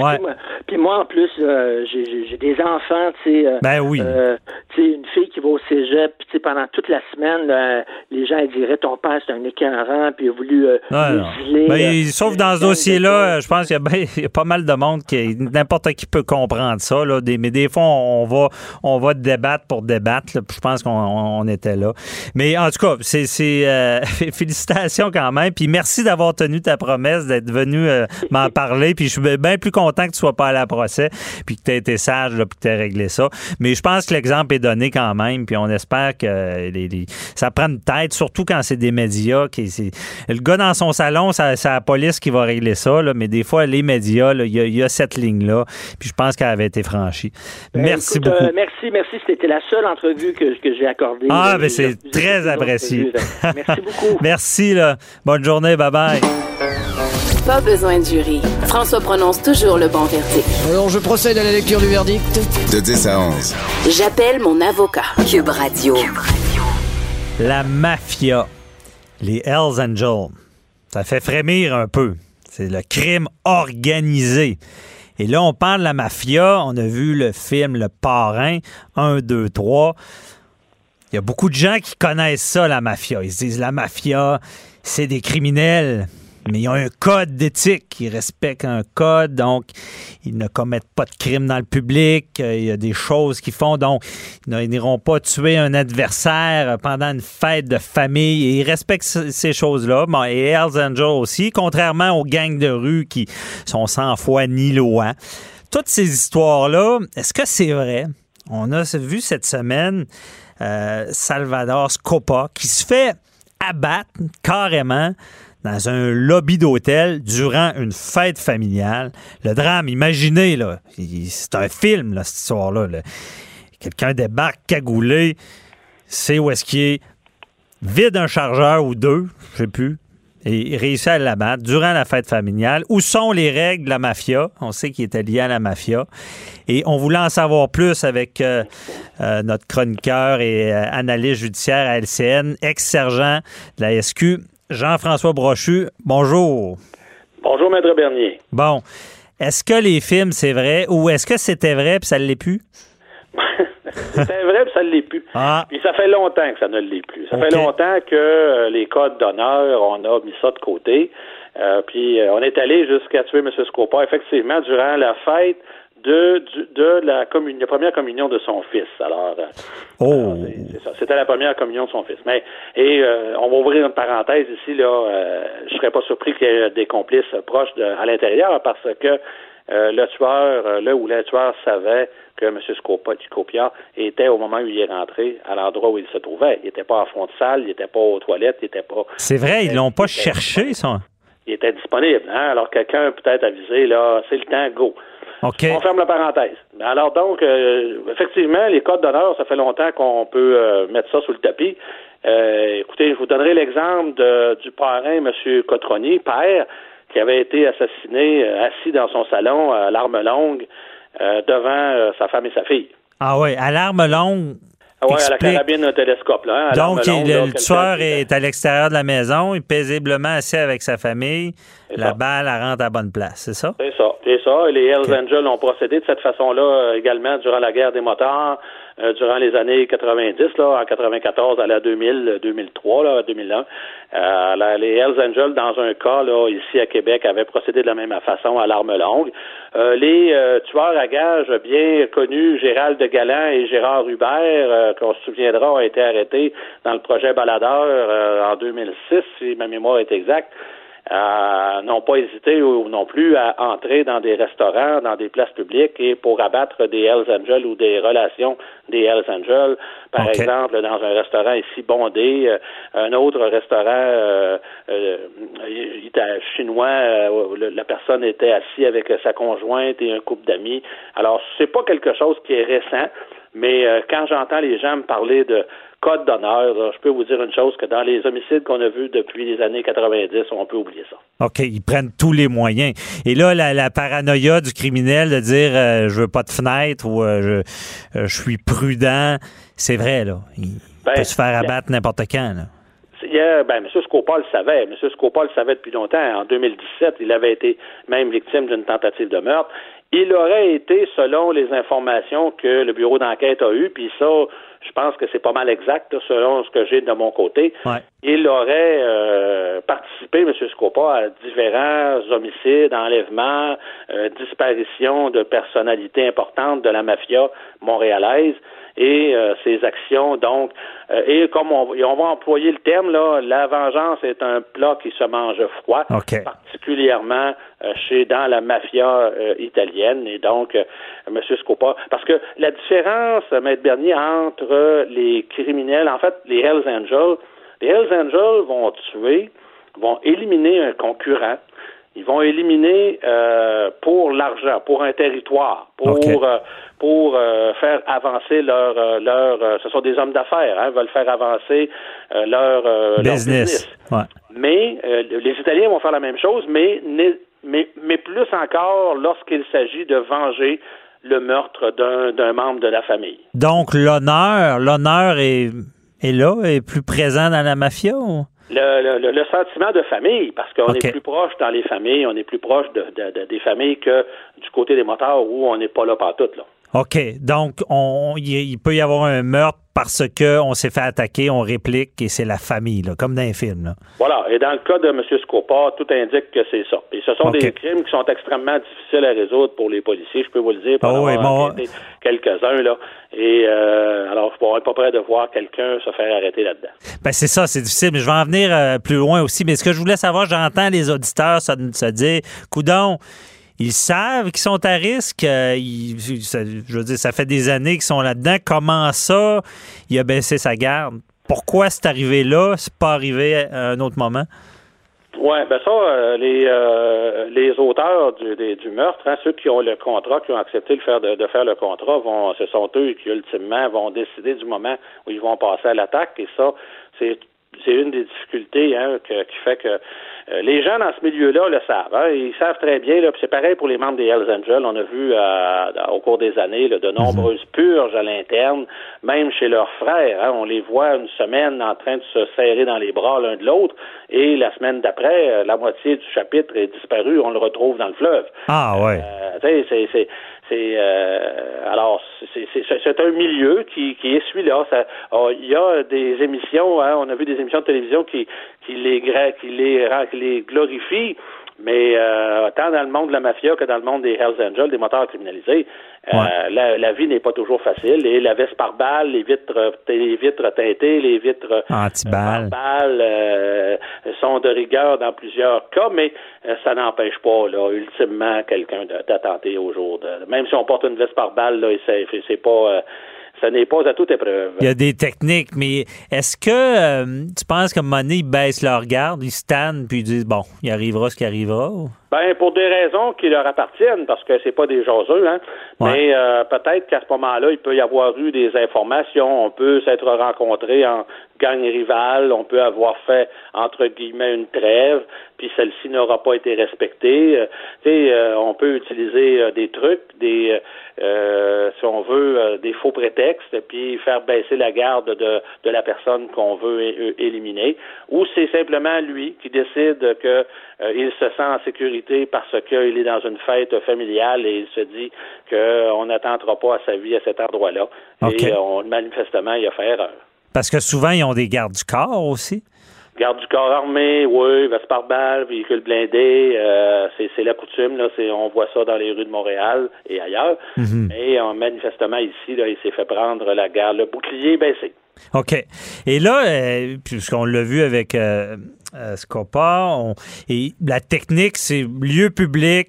Puis moi, en plus, euh, j'ai des enfants, tu sais. Euh, ben oui. Euh, tu sais, une fille qui va au cégep, puis pendant toute la semaine, les gens diraient ton père c'est un écœurant, puis il a voulu ouais, ben, sauf dans ce dossier-là, je pense qu'il y, a pas mal de monde qui n'importe qui peut comprendre ça. Là, mais des fois, on va on va débattre pour débattre. je pense qu'on était là. Mais en tout cas, c'est félicitations quand même. Puis merci d'avoir tenu ta promesse d'être venu m'en parler. Puis je suis bien plus content que tu sois pas à la procès, puis que tu aies été sage, puis que tu aies réglé ça. Mais je pense que l'exemple est donné quand même, puis on espère que ça prend une tête, surtout quand c'est des médias. Qui, le gars dans son salon, c'est la police qui va régler ça, mais des fois, les médias, il y, a cette ligne-là, puis je pense qu'elle avait été franchie. Ben, merci beaucoup. Euh, merci, merci. C'était la seule entrevue que, j'ai accordée. Ah, mais c'est très apprécié. Merci beaucoup. merci, là. Bonne journée. Bye-bye. Pas besoin de jury. François prononce toujours le bon verdict. Alors, je procède à la lecture du verdict. De 10 à 11. J'appelle mon avocat. Cube Radio. La mafia. Les Hells Angels. Ça fait frémir un peu. C'est le crime organisé. Et là, on parle de la mafia. On a vu le film Le Parrain 1, 2, 3. Y a beaucoup de gens qui connaissent ça, la mafia. Ils se disent la mafia, c'est des criminels mais ils ont un code d'éthique. Ils respectent un code, donc ils ne commettent pas de crimes dans le public. Euh, il y a des choses qu'ils font, donc ils n'iront pas tuer un adversaire pendant une fête de famille. Ils respectent ces choses-là. et Hells Angels aussi, contrairement aux gangs de rue qui sont sans foi ni loi. Toutes ces histoires-là, est-ce que c'est vrai? On a vu cette semaine euh, Salvador Scopa qui se fait abattre carrément dans un lobby d'hôtel durant une fête familiale. Le drame, imaginez, là, c'est un film, là, cette histoire-là. Quelqu'un débarque cagoulé, sait où est-ce qu'il est, vide un chargeur ou deux, je sais plus, et réussit à l'abattre durant la fête familiale. Où sont les règles de la mafia? On sait qu'il était lié à la mafia. Et on voulait en savoir plus avec euh, euh, notre chroniqueur et euh, analyste judiciaire à LCN, ex-sergent de la SQ, Jean-François Brochu, bonjour. Bonjour, Maître Bernier. Bon. Est-ce que les films, c'est vrai ou est-ce que c'était vrai puis ça ne l'est plus? c'était vrai puis ça ne l'est plus. Ah. Puis ça fait longtemps que ça ne l'est plus. Ça fait longtemps que euh, les codes d'honneur, on a mis ça de côté. Euh, puis euh, on est allé jusqu'à tuer M. Scopa. Effectivement, durant la fête, de, de la, première communion de son fils. Alors, oh. c'est ça. C'était la première communion de son fils. Mais et euh, on va ouvrir une parenthèse ici là. Euh, je serais pas surpris qu'il y ait des complices proches à l'intérieur parce que le tueur, là où le tueur savait que M. Scopa, Copia était au moment où il est rentré à l'endroit où il se trouvait. Il n'était pas en fond de salle, il n'était pas aux toilettes, il n'était pas. C'est vrai, ils l'ont pas cherché, ça. Il était disponible. Hein? Alors quelqu'un peut-être avisé là, c'est le temps, go. On ferme la parenthèse. Alors donc, euh, effectivement, les codes d'honneur, ça fait longtemps qu'on peut euh, mettre ça sous le tapis. Euh, écoutez, je vous donnerai l'exemple du parrain, M. Cotroni, père, qui avait été assassiné assis dans son salon à l'arme longue devant sa femme et sa fille. Ah oui, à l'arme longue. Ah oui, à la carabine télescope. Là, hein, Donc, le, tueur est à l'extérieur de la maison, il est paisiblement assis avec sa famille. La balle, elle rentre à bonne place, c'est ça? C'est ça, c'est ça. Les Hells Angels ont procédé de cette façon-là euh, également durant la guerre des motards, euh, durant les années 90, là, en 94 à la 2000, 2003, là, 2001. Euh, les Hells Angels, dans un cas, là, ici à Québec, avaient procédé de la même façon à l'arme longue. les tueurs à gages bien connus, Gérald de Galan et Gérard Hubert, qu'on se souviendra, ont été arrêtés dans le projet Baladeur en 2006, si ma mémoire est exacte euh, n'ont pas hésité ou non plus à entrer dans des restaurants, dans des places publiques et pour abattre des Hells Angels ou des relations des Hells Angels. Par exemple, dans un restaurant ici bondé, euh, un autre restaurant euh, euh chinois, euh, la personne était assise avec sa conjointe et un couple d'amis. Alors, c'est pas quelque chose qui est récent, mais quand j'entends les gens me parler de code d'honneur, je peux vous dire une chose, que dans les homicides qu'on a vus depuis les années 90, on peut oublier ça. OK, ils prennent tous les moyens. Et là, la, paranoïa du criminel de dire euh, je veux pas de fenêtre ou euh, euh, je, suis prudent, c'est vrai, là. Il ben, peut se faire abattre n'importe quand, là. Hier, ben, M. Scopa le savait. M. Scopa le savait depuis longtemps. En 2017, il avait été même victime d'une tentative de meurtre. Il aurait été, selon les informations que le bureau d'enquête a eues, puis ça, je pense que c'est pas mal exact selon ce que j'ai de mon côté. Ouais. Il aurait euh, participé, M. Scopa, à différents homicides, enlèvements, euh, disparitions de personnalités importantes de la mafia montréalaise et euh, ses actions. Donc, euh, et comme on, et on, va employer le terme, là, la vengeance est un plat qui se mange froid, okay. particulièrement euh, chez dans la mafia italienne. Et donc, M. Scopa, parce que la différence, Maître Bernier, entre les criminels, en fait, les Hells Angels, les Hells Angels vont tuer, vont éliminer un concurrent, ils vont éliminer euh, pour l'argent, pour un territoire, pour okay. euh, pour euh, faire avancer leur leur. ce sont des hommes d'affaires, hein, veulent faire avancer leur business. Leur business. Ouais. Mais les Italiens vont faire la même chose, mais mais mais plus encore lorsqu'il s'agit de venger le meurtre d'un membre de la famille. Donc l'honneur, l'honneur est est là, est plus présent dans la mafia. Ou? Le, le, le, sentiment de famille, parce qu'on okay. est plus proche dans les familles, on est plus proche de, de, de, des familles que du côté des motards où on n'est pas là partout. Là. OK. Donc, on, il, peut y avoir un meurtre parce qu'on s'est fait attaquer, on réplique et c'est la famille, là, comme dans un film. Là. Voilà. Et dans le cas de M. Scopa, tout indique que c'est ça. Et ce sont okay. des crimes qui sont extrêmement difficiles à résoudre pour les policiers, je peux vous le dire. Pour oh, oui, bon... quelques-uns, là. Et euh, alors, je ne pas prêt de voir quelqu'un se faire arrêter là-dedans. Ben, c'est ça, c'est difficile. Mais je vais en venir euh, plus loin aussi. Mais ce que je voulais savoir, j'entends les auditeurs se, se dire, coudon, ils savent qu'ils sont à risque. Euh, ça, je veux dire, ça fait des années qu'ils sont là-dedans. Comment ça, il a baissé sa garde? Pourquoi c'est arrivé là? C'est pas arrivé à un autre moment? Oui, ben ça, euh, les euh, les auteurs du, des, du meurtre, hein, ceux qui ont le contrat, qui ont accepté de faire de, faire le contrat, vont, ce sont eux qui ultimement vont décider du moment où ils vont passer à l'attaque. Et ça, c'est c'est une des difficultés hein, que, qui fait que euh, les gens dans ce milieu-là le savent. Hein, ils savent très bien. C'est pareil pour les membres des Hells Angels. On a vu euh, au cours des années là, de nombreuses purges à l'interne, même chez leurs frères. Hein, on les voit une semaine en train de se serrer dans les bras l'un de l'autre, et la semaine d'après, euh, la moitié du chapitre est disparue. On le retrouve dans le fleuve. Ah ouais. Euh, c'est c'est euh, alors c'est un milieu qui, qui est celui-là. Oh, il y a des émissions, hein, on a vu des émissions de télévision qui qui les qui les qui les glorifient, mais euh, tant dans le monde de la mafia que dans le monde des Hells Angels, des moteurs criminalisés, ouais. euh, la, la, vie n'est pas toujours facile. Et la veste par balle, les vitres, les vitres teintées, les vitres anti-balles euh, sont de rigueur dans plusieurs cas, mais ça n'empêche pas, là, ultimement, quelqu'un d'attenter au jour de. Même si on porte une veste par balle, là, c'est, c'est pas ce n'est pas à toute épreuve. Il y a des techniques, mais est-ce que euh, tu penses que Money baisse leur garde, ils stannent puis ils disent bon, il arrivera ce qui arrivera? Ou? Ben pour des raisons qui leur appartiennent, parce que c'est pas des jaseux, hein. Ouais. Mais euh, peut-être qu'à ce moment-là, il peut y avoir eu des informations, on peut s'être rencontrés en gang rival, on peut avoir fait entre guillemets une trêve, puis celle-ci n'aura pas été respectée. Euh, euh, on peut utiliser euh, des trucs, des euh, si on veut, des faux prétextes, puis faire baisser la garde de, de la personne qu'on veut éliminer, ou c'est simplement lui qui décide que il se sent en sécurité parce qu'il est dans une fête familiale et il se dit qu'on n'attendra pas à sa vie à cet endroit-là. Okay. Et on, manifestement, il a fait erreur. Parce que souvent, ils ont des gardes du corps aussi. Garde du corps armé, oui, veste par balle, véhicule blindé, euh, c'est la coutume, là, on voit ça dans les rues de Montréal et ailleurs. Mm -hmm. Et euh, manifestement ici, là, il s'est fait prendre la garde, le bouclier baissé. OK. Et là, euh, puisqu'on l'a vu avec Scopa, on, et la technique, c'est lieu public,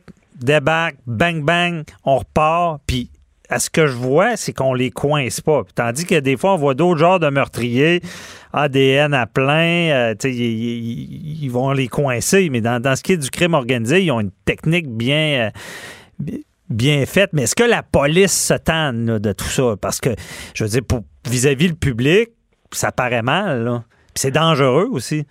débarque, bang, bang, on repart, puis à ce que je vois, c'est qu'on les coince pas. Tandis que des fois, on voit d'autres genres de meurtriers, ADN à plein, euh, ils, vont les coincer. Mais dans, dans, ce qui est du crime organisé, ils ont une technique bien, euh, bien faite. Mais est-ce que la police se tanne de tout ça? Parce que, je veux dire, vis-à-vis -vis le public, ça paraît mal. C'est dangereux aussi.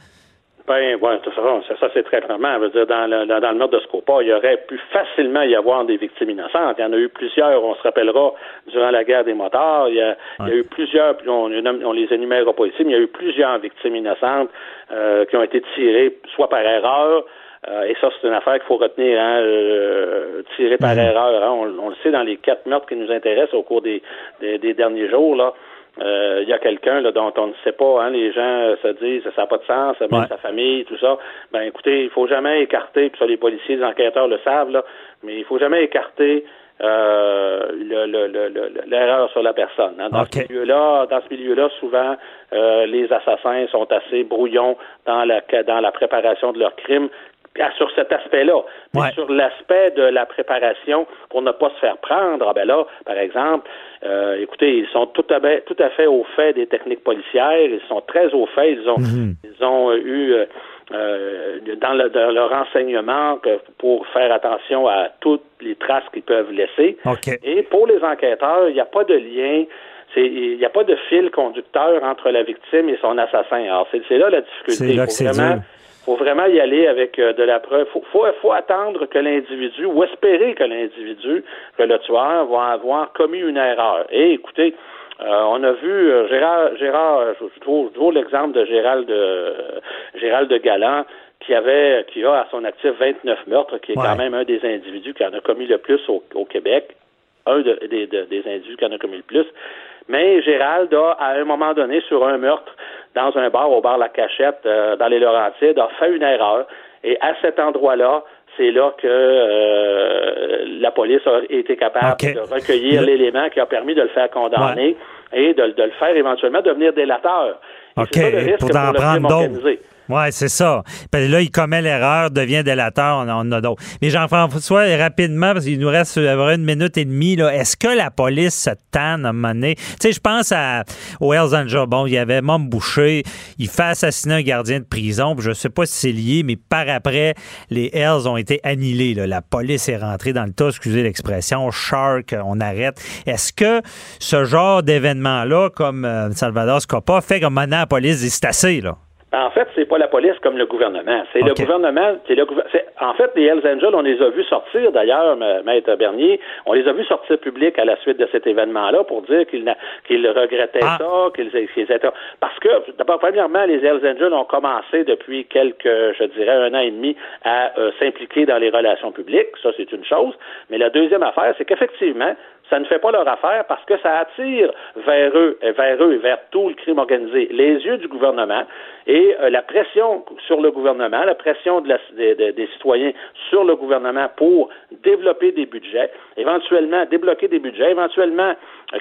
Ben, ouais, ça, ça, ça c'est très clairement. Veut dire, dans le, dans le meurtre de Scopa, il y aurait pu facilement y avoir des victimes innocentes. Il y en a eu plusieurs, on se rappellera, durant la guerre des motards. Il y a, ouais. il y a eu plusieurs, puis on, on les énumérera pas ici, mais il y a eu plusieurs victimes innocentes euh, qui ont été tirées soit par erreur, euh, et ça, c'est une affaire qu'il faut retenir, hein, euh, tiré par mmh. erreur. Hein, on, on, le sait dans les quatre meurtres qui nous intéressent au cours des, des, des derniers jours, là. Euh, il y a quelqu'un dont on ne sait pas, hein, les gens se disent ça n'a pas de sens, même sa famille, tout ça. Ben écoutez, il faut jamais écarter, puis ça les policiers, les enquêteurs le savent, là, mais il faut jamais écarter euh, l'erreur sur la personne. Hein. Dans ce milieu-là, dans ce milieu-là, souvent euh, les assassins sont assez brouillons dans la dans la préparation de leurs crimes sur cet aspect-là. Mais sur l'aspect de la préparation pour ne pas se faire prendre, ah ben là, par exemple, euh, écoutez, ils sont tout à, tout à fait au fait des techniques policières, ils sont très au fait, ils ont, mhm. ils ont eu euh, euh, dans, leur enseignement pour faire attention à toutes les traces qu'ils peuvent laisser. Et pour les enquêteurs, il n'y a pas de lien il n'y a pas de fil conducteur entre la victime et son assassin. Alors, c'est là la difficulté. Faut vraiment y aller avec euh, de la preuve. Faut, faut, faut attendre que l'individu, ou espérer que l'individu, que le tueur, va avoir commis une erreur. Et écoutez, euh, on a vu euh, Gérard, Gérard, je trouve, toujours l'exemple de Gérald de Gérald de Galant qui avait, qui a à son actif 29 meurtres, qui est quand même un des individus qui en a commis le plus au, au Québec, un de, des, des individus qui en a commis le plus. Mais Gérald a, à un moment donné, sur un meurtre, dans un bar, au bar La Cachette, euh, dans les Laurentides, a fait une erreur. Et à cet endroit-là, c'est là que euh, la police a été capable de recueillir l'élément qui a permis de le faire condamner et de, le faire éventuellement devenir délateur. OK, pour en prendre d'autres. Oui, c'est ça. Puis là, il commet l'erreur, devient délateur, on en a d'autres. Mais Jean-François, rapidement, parce qu'il nous reste une minute et demie, là, est-ce que la police se tanne à un moment? Tu sais, je pense à, aux Hells Angels. Bon, il y avait Mom Boucher, il fait assassiner un gardien de prison, je sais pas si c'est lié, mais par après, les Hells ont été annihilés. La police est rentrée dans le tas, excusez l'expression, shark, on arrête. Est-ce que ce genre d'événement-là, comme euh, Salvador Scopa, fait comme maintenant la police dit c'est assez, là? En fait, c'est pas la police comme le gouvernement. C'est le gouvernement. C'est le En fait, les Hells Angels, on les a vus sortir. D'ailleurs, Maître Bernier, on les a vus sortir public à la suite de cet événement-là pour dire qu'ils qu'ils regrettaient ah. ça, qu'ils étaient. Parce que, d'abord, premièrement, les Hells Angels ont commencé depuis quelques, je dirais, un an et demi à euh, s'impliquer dans les relations publiques. Ça, c'est une chose. Mais la deuxième affaire, c'est qu'effectivement, ça ne fait pas leur affaire parce que ça attire vers eux, vers eux et vers tout le crime organisé. Les yeux du gouvernement et euh, la pression sur le gouvernement, la pression des citoyens sur le gouvernement pour développer des budgets, éventuellement débloquer des budgets, éventuellement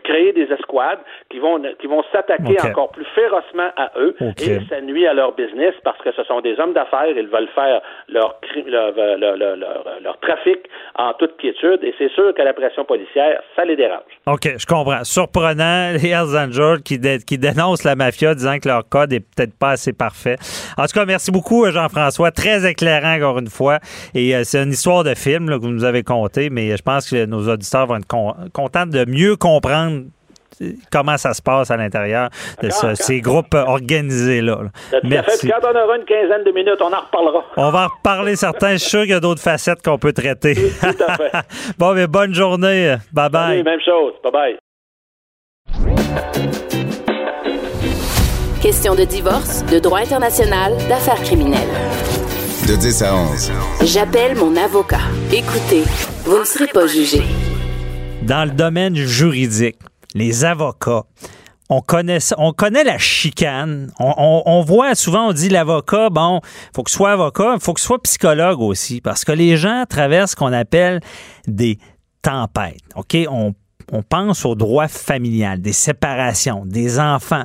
créer des escouades qui vont qui vont s'attaquer encore plus férocement à eux et ça nuit à leur business parce que ce sont des hommes d'affaires, ils veulent faire leur, leur, leur, leur trafic en toute quiétude et c'est sûr que la pression policière ça les dérange. OK, je comprends. Surprenant, les Hells Angels qui, qui dénoncent la mafia disant que leur code est peut-être pas assez parfait. En tout cas, merci beaucoup, Jean-François. Très éclairant, encore une fois. Et euh, c'est une histoire de film que vous nous avez conté, mais je pense que nos auditeurs vont être contents de mieux comprendre comment ça se passe à l'intérieur de ces groupes organisés-là. Merci. Quand on aura une quinzaine de minutes, on en reparlera. On va en reparler certains. Je suis sûr qu'il y a d'autres facettes qu'on peut traiter. Tout à fait. bon, mais bonne journée. Bye-bye. même chose. Bye-bye. Question de divorce, de droit international, d'affaires criminelles. De 10 à 11. J'appelle mon avocat. Écoutez, vous ne serez pas jugé. Dans le domaine juridique, les avocats. On connaît, on la chicane. On, voit souvent, on dit l'avocat, bon, faut que soit avocat, faut que soit psychologue aussi, parce que les gens traversent ce qu'on appelle des tempêtes. OK? On, on pense au droit familial, des séparations, des enfants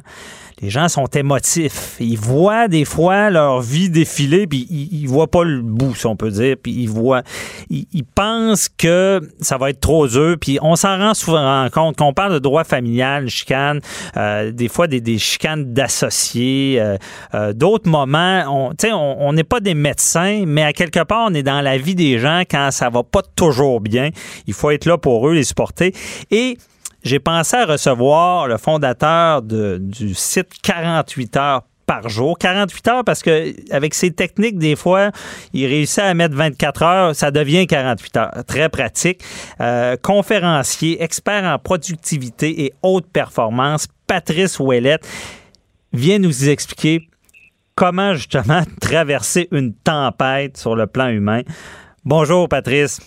les gens sont émotifs. Ils voient des fois leur vie défiler, puis ils, ils voient pas le bout, si on peut dire. Puis ils voient, ils, pensent que ça va être trop dur. Puis on s'en rend souvent compte. Quand on parle de droit familial, chicane, euh, des fois des, des chicanes d'associés, euh, euh, d'autres moments, on n'est on, pas des médecins, mais à quelque part, on est dans la vie des gens quand ça va pas toujours bien. Il faut être là pour eux, les supporter. Et j'ai pensé à recevoir le fondateur du site 48 heures par jour. 48 heures parce que avec ses techniques, des fois, il réussit à mettre 24 heures, ça devient 48 heures. Très pratique. Euh, conférencier, expert en productivité et haute performance, Patrice Ouellette vient nous expliquer comment justement traverser une tempête sur le plan humain. Bonjour Patrice.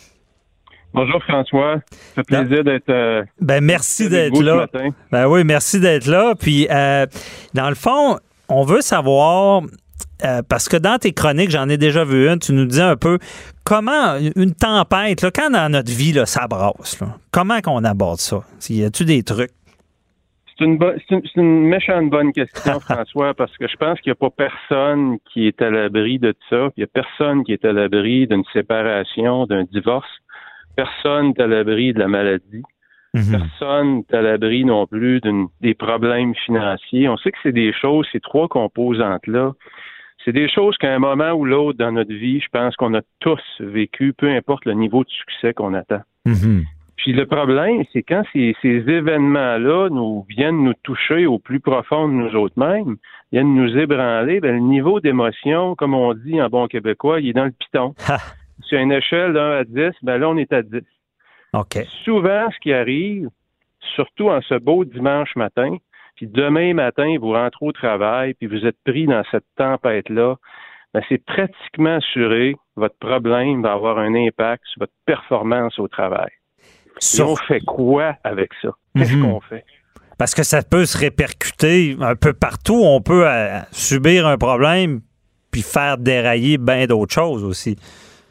Bonjour François, ça fait plaisir d'être. Euh, ben merci d'être là. Ben oui, merci d'être là. Puis euh, dans le fond, on veut savoir euh, parce que dans tes chroniques, j'en ai déjà vu une, tu nous dis un peu comment une tempête, là, quand dans notre vie, là, ça brasse, comment qu'on aborde ça? Y a-tu des trucs? C'est une, une, méchante bonne question, François, parce que je pense qu'il n'y a pas personne qui est à l'abri de ça. Il n'y a personne qui est à l'abri d'une séparation, d'un divorce. Personne n'est à l'abri de la maladie. Mhm. Personne n'est à l'abri non plus des problèmes financiers. On sait que c'est des choses, ces trois composantes-là, c'est des choses qu'à un moment ou l'autre dans notre vie, je pense qu'on a tous vécu, peu importe le niveau de succès qu'on attend. Mhm. Puis le problème, c'est quand ces, événements-là nous viennent nous toucher au plus profond de nous autres mêmes, viennent nous ébranler, ben, le niveau d'émotion, comme on dit en bon québécois, il est dans le piton. Sur une échelle d'un à 10, ben là, on est à 10. Souvent, ce qui arrive, surtout en ce beau dimanche matin, puis demain matin, vous rentrez au travail, puis vous êtes pris dans cette tempête-là, ben c'est pratiquement assuré, votre problème va avoir un impact sur votre performance au travail. Et on fait quoi avec ça? Qu'est-ce mhm. qu'on fait? Parce que ça peut se répercuter un peu partout. On peut euh, subir un problème puis faire dérailler bien d'autres choses aussi.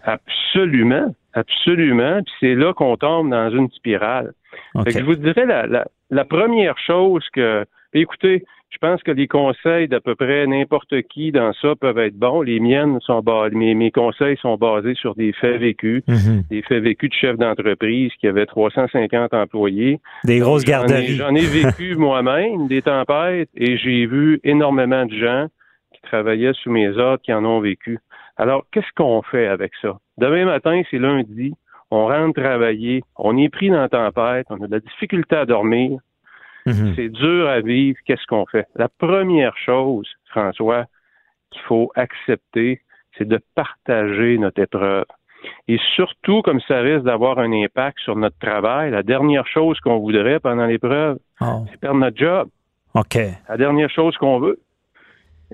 Absolument. Absolument. Puis c'est là qu'on tombe dans une spirale. je vous dirais la, la première chose que, écoutez, je pense que les conseils d'à peu près n'importe qui dans ça peuvent être bons. Les miennes sont basés, mes, mes conseils sont basés sur des faits vécus, mhm. des faits vécus de chefs d'entreprise qui avaient 350 employés. Des grosses garderies. J'en ai, vécu moi-même des tempêtes et j'ai vu énormément de gens qui travaillaient sous mes ordres qui en ont vécu. Alors, qu'est-ce qu'on fait avec ça? Demain matin, c'est lundi on rentre travailler, on est pris dans la tempête, on a de la difficulté à dormir, mhm. c'est dur à vivre, qu'est-ce qu'on fait? La première chose, François, qu'il faut accepter, c'est de partager notre épreuve. Et surtout, comme ça risque d'avoir un impact sur notre travail, la dernière chose qu'on voudrait pendant l'épreuve, oh. c'est perdre notre job. OK. La dernière chose qu'on veut.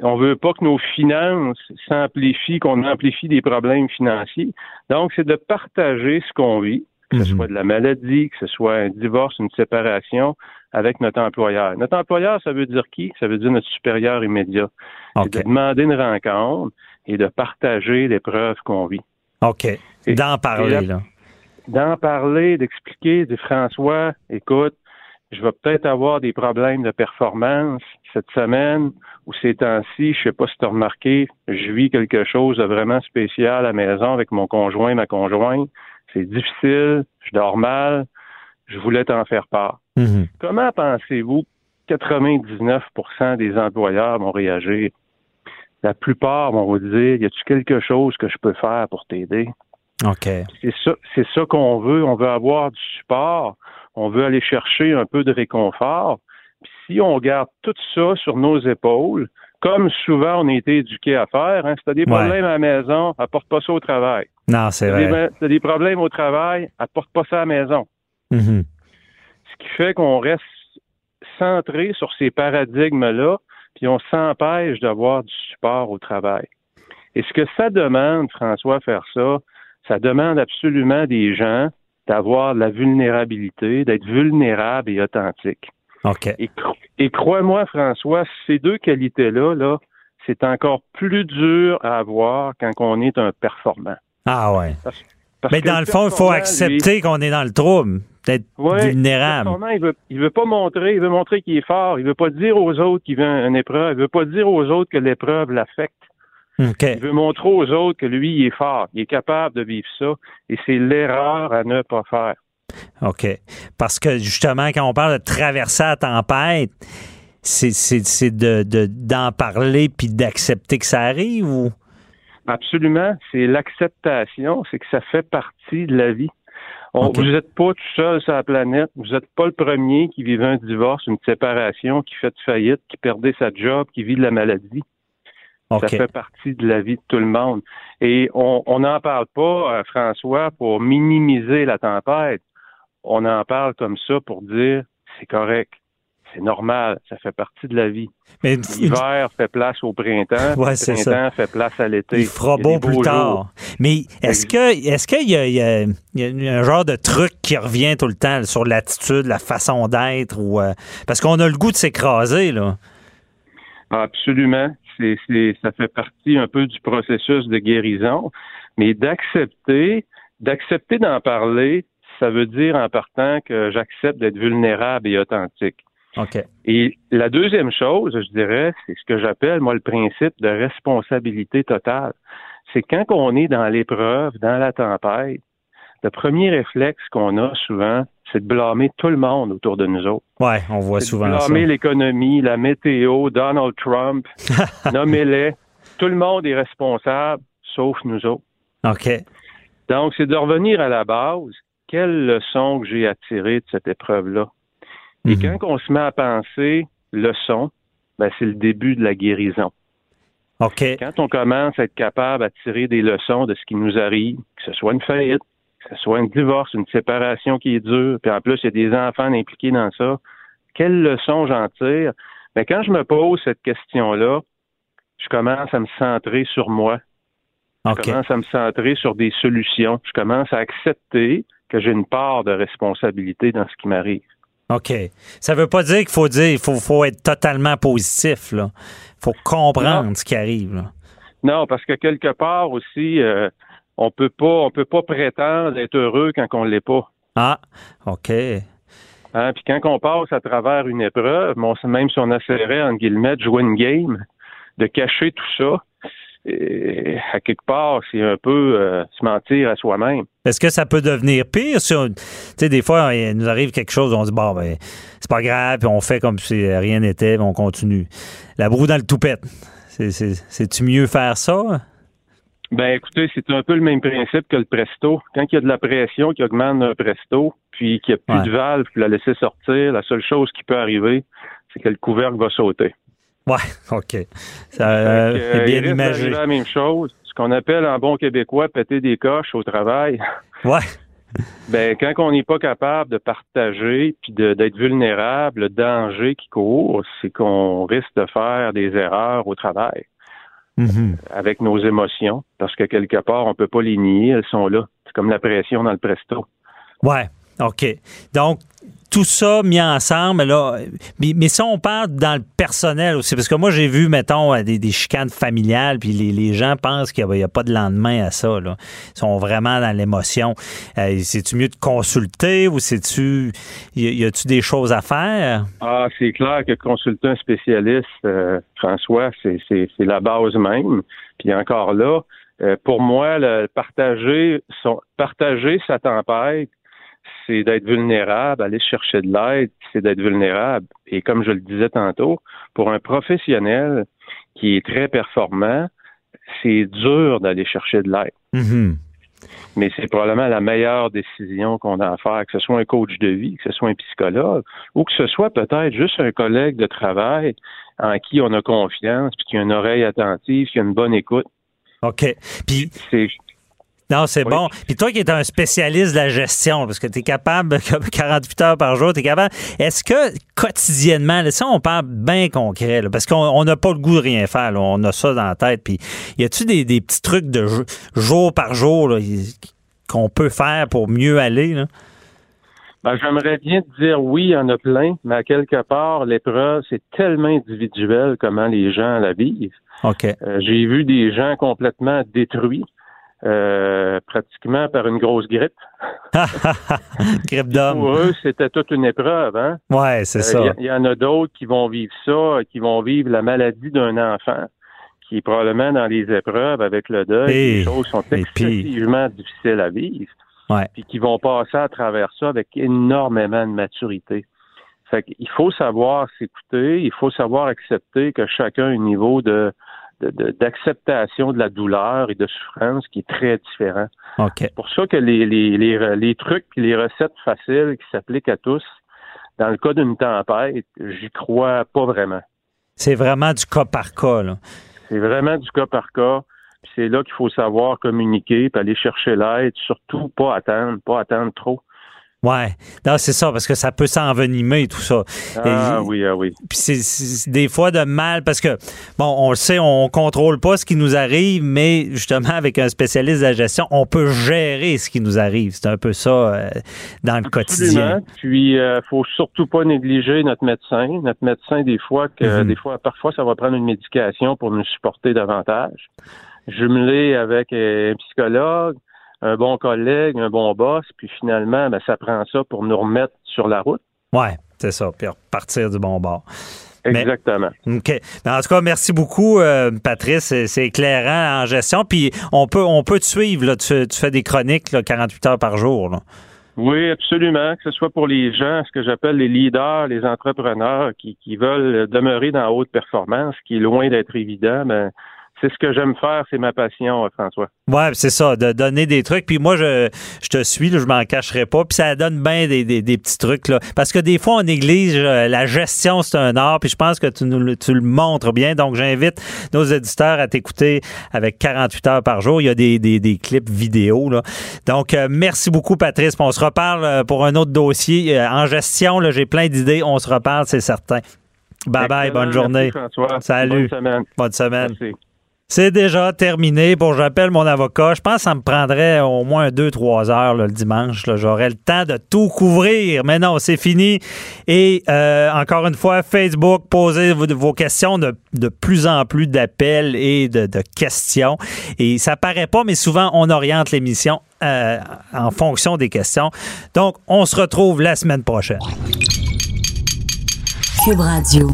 On veut pas que nos finances s'amplifient, qu'on amplifie des problèmes financiers. Donc, c'est de partager ce qu'on vit, que ce mhm. soit de la maladie, que ce soit un divorce, une séparation, avec notre employeur. Notre employeur, ça veut dire qui? Ça veut dire notre supérieur immédiat. C'est de demander une rencontre et de partager l'épreuve qu'on vit. OK. D'en parler, là. D'en parler, d'expliquer, de François, écoute, je vais peut-être avoir des problèmes de performance cette semaine ou ces temps-ci, je sais pas si tu as remarqué, je vis quelque chose de vraiment spécial à la maison avec mon conjoint, ma conjointe. C'est difficile, je dors mal, je voulais t'en faire part. Mm-hmm. Comment pensez-vous 99% des employeurs vont réagir? La plupart vont vous dire, y a-t-il quelque chose que je peux faire pour t'aider? OK. C'est ça, c'est ça qu'on veut. On veut avoir du support. On veut aller chercher un peu de réconfort si on garde tout ça sur nos épaules, comme souvent on a été éduqué à faire, hein, si tu as des problèmes à la maison, apporte pas ça au travail. Non, c'est vrai. Si tu as des problèmes au travail, apporte pas ça à la maison. Mm-hmm. Ce qui fait qu'on reste centré sur ces paradigmes-là, puis on s'empêche d'avoir du support au travail. Et ce que ça demande, François, faire ça, ça demande absolument des gens d'avoir de la vulnérabilité, d'être vulnérable et authentique. Et, crois-moi, François, ces deux qualités-là, là, c'est encore plus dur à avoir quand on est un performant. Ah ouais. Mais dans le fond, il faut accepter qu'on est dans le trouble, d'être vulnérable. Le il veut, il veut pas montrer, il veut montrer qu'il est fort. Il veut pas dire aux autres qu'il veut une épreuve. Il veut pas dire aux autres que l'épreuve l'affecte. Il veut montrer aux autres que lui, il est fort. Il est capable de vivre ça. Et c'est l'erreur à ne pas faire. OK. Parce que justement, quand on parle de traverser la tempête, c'est d'en de, parler puis d'accepter que ça arrive ou? Absolument. C'est l'acceptation, c'est que ça fait partie de la vie. Vous n'êtes pas tout seul sur la planète. Vous n'êtes pas le premier qui vivait un divorce, une séparation, qui fait faillite, qui perdait sa job, qui vit de la maladie. Ça fait partie de la vie de tout le monde. Et on n'en parle pas, euh, François, pour minimiser la tempête on en parle comme ça pour dire c'est correct. c'est normal, ça fait partie de la vie. Mais L'hiver fait place au printemps, Ouais, le printemps fait place à l'été. il fera beau plus tard. Mais est-ce que est-ce qu'il y a un genre de truc qui revient tout le temps sur l'attitude, la façon d'être ou euh, parce qu'on a le goût de s'écraser là. Absolument. C'est, ça fait partie un peu du processus de guérison. Mais d'accepter, d'accepter d'en parler, ça veut dire en partant que j'accepte d'être vulnérable et authentique. OK. Et la deuxième chose, je dirais, c'est ce que j'appelle, moi, le principe de responsabilité totale. C'est quand on est dans l'épreuve, dans la tempête, le premier réflexe qu'on a souvent, c'est de blâmer tout le monde autour de nous autres. Ouais, on voit de souvent ça. blâmer l'économie, la météo, Donald Trump, nommez-les. Tout le monde est responsable, sauf nous autres. OK. Donc, c'est de revenir à la base. Quelle leçon que j'ai à tirer de cette épreuve-là? Et Mhm. quand on se met à penser leçon, ben, c'est le début de la guérison. OK. Quand on commence à être capable à tirer des leçons de ce qui nous arrive, que ce soit une faillite, que ce soit un divorce, une séparation qui est dure, puis en plus, il y a des enfants impliqués dans ça, quelle leçon j'en tire? Mais quand je me pose cette question-là, je commence à me centrer sur moi. Je commence à me centrer sur des solutions. Je commence à accepter que j'ai une part de responsabilité dans ce qui m'arrive. OK. Ça veut pas dire qu'il faut dire il faut, faut être totalement positif là. faut comprendre Non. ce qui arrive là. Non, parce que quelque part aussi, euh, on peut pas, on peut pas prétendre être heureux quand on l'est pas. Ah, OK. Hein? Puis quand on passe à travers une épreuve, bon, même si on essaierait, en guillemets, de jouer une game, de cacher tout ça, et à quelque part, c'est un peu euh, se mentir à soi-même. Est-ce que ça peut devenir pire? Si on- Tu sais, des fois, il nous arrive quelque chose, on dit, bon, ben, c'est pas grave, puis on fait comme si rien n'était, on continue. La broue dans le toupette. C'est- c'est- C'est-tu mieux faire ça? Ben écoutez, c'est un peu le même principe que le presto. Quand il y a de la pression qui augmente un presto, puis qu'il n'y a plus Ouais. de valve, puis la laisser sortir, la seule chose qui peut arriver, c'est que le couvercle va sauter. Ouais, OK. Ça, euh, c'est euh, bien il imagé. la même chose, ce qu'on appelle en bon québécois péter des coches au travail. Ouais. Ben, quand on n'est pas capable de partager puis d'être vulnérable, le danger qui court, c'est qu'on risque de faire des erreurs au travail Mhm. avec nos émotions, parce que quelque part, on peut pas les nier, elles sont là. C'est comme la pression dans le presto. Ouais, OK. Donc, tout ça mis ensemble, là, mais, mais si on parle dans le personnel aussi, parce que moi, j'ai vu, mettons, euh, des, des chicanes familiales, puis les, les gens pensent qu'il n'y a, pas de lendemain à ça. Là. Ils sont vraiment dans l'émotion. Euh, c'est-tu mieux de consulter ou c'est-tu. Y, a-tu des choses à faire? Ah, c'est clair que consulter un spécialiste, euh, François, c'est c'est- c'est la base même. Puis encore là, euh, pour moi, le partager, son, partager sa tempête, c'est d'être vulnérable, aller chercher de l'aide, c'est d'être vulnérable. Et comme je le disais tantôt, pour un professionnel qui est très performant, c'est dur d'aller chercher de l'aide. Mhm. Mais c'est probablement la meilleure décision qu'on a à faire, que ce soit un coach de vie, que ce soit un psychologue, ou que ce soit peut-être juste un collègue de travail en qui on a confiance, puis qui a une oreille attentive, qui a une bonne écoute. OK. Puis, C'est non, c'est Oui. bon. Puis toi qui es un spécialiste de la gestion, parce que tu es capable, comme 48 heures par jour, tu es capable. Est-ce que quotidiennement, là, ça, on parle bien concret, là, parce qu'on on n'a pas le goût de rien faire, là, on a ça dans la tête. Puis, y a-tu des, des petits trucs de jou- jour par jour qu'on peut faire pour mieux aller? Là? Ben, j'aimerais bien te dire oui, il y en a plein, mais à quelque part, l'épreuve, c'est tellement individuel comment les gens la vivent. OK. Euh, J'ai vu des gens complètement détruits, euh, pratiquement par une grosse grippe. Grippe Pour d'homme. eux, c'était toute une épreuve, hein? Ouais, c'est Euh, ça. Il y il en a d'autres qui vont vivre ça, qui vont vivre la maladie d'un enfant, qui est probablement dans les épreuves avec le deuil. Et- les choses sont excessivement difficiles à vivre. Ouais. Puis qui vont passer à travers ça avec énormément de maturité. Fait qu'il faut savoir s'écouter, il faut savoir accepter que chacun a un niveau de de- de- d'acceptation de, la douleur et de souffrance qui est très différent. OK. C'est pour ça que les, les, les, les trucs et les recettes faciles qui s'appliquent à tous, dans le cas d'une tempête, j'y crois pas vraiment. C'est vraiment du cas par cas. Là. C'est vraiment du cas par cas. C'est là qu'il faut savoir communiquer, puis aller chercher l'aide, surtout pas attendre, pas attendre trop. Ouais, non, c'est ça, parce que ça peut s'envenimer, tout ça. Ah oui, ah oui. Puis c'est des fois de mal, parce que, bon, on le sait, on contrôle pas ce qui nous arrive, mais justement, avec un spécialiste de la gestion, on peut gérer ce qui nous arrive. C'est un peu ça euh, dans le quotidien. Puis, il euh, faut surtout pas négliger notre médecin. Notre médecin, des fois, que, mm-hmm. des fois, parfois, ça va prendre une médication pour nous supporter davantage. Jumelé avec un psychologue, un bon collègue, un bon boss, puis finalement, ben, ça prend ça pour nous remettre sur la route. Oui, c'est ça, puis partir du bon bord. Exactement. OK. en tout cas, merci beaucoup, euh, Patrice. C'est éclairant en gestion. Puis on peut, on peut te suivre. Là. Tu, fais des chroniques 48 heures par jour. Oui, absolument. Que ce soit pour les gens, ce que j'appelle les leaders, les entrepreneurs qui, qui veulent demeurer dans haute performance, qui est loin d'être évident, mais ben, c'est ce que j'aime faire, c'est ma passion, euh, François. Ouais, c'est ça, de donner des trucs. Puis moi, je, je te suis, je m'en cacherai pas. Puis ça donne bien des, des, petits trucs. Là. Parce que des fois, on néglige euh, la gestion, c'est un art. Puis je pense que tu, nous, tu le montres bien. Donc, j'invite nos éditeurs à t'écouter avec 48 heures par jour. Il y a des, des clips vidéo. Là. Donc, euh, merci beaucoup, Patrice. on se reparle pour un autre dossier. en gestion, j'ai plein d'idées. On se reparle, c'est certain. Bye bye, bonne journée. Salut. Bonne semaine. Bonne semaine. C'est déjà terminé. Bon, j'appelle mon avocat. Je pense que ça me prendrait au moins deux, trois heures le dimanche. J'aurais le temps de tout couvrir. Mais non, c'est fini. Et euh, encore une fois, Facebook, posez vos, questions de, plus en plus d'appels et de, questions. Et ça paraît pas, mais souvent, on oriente l'émission euh, en fonction des questions. Donc, on se retrouve la semaine prochaine. Cube Radio.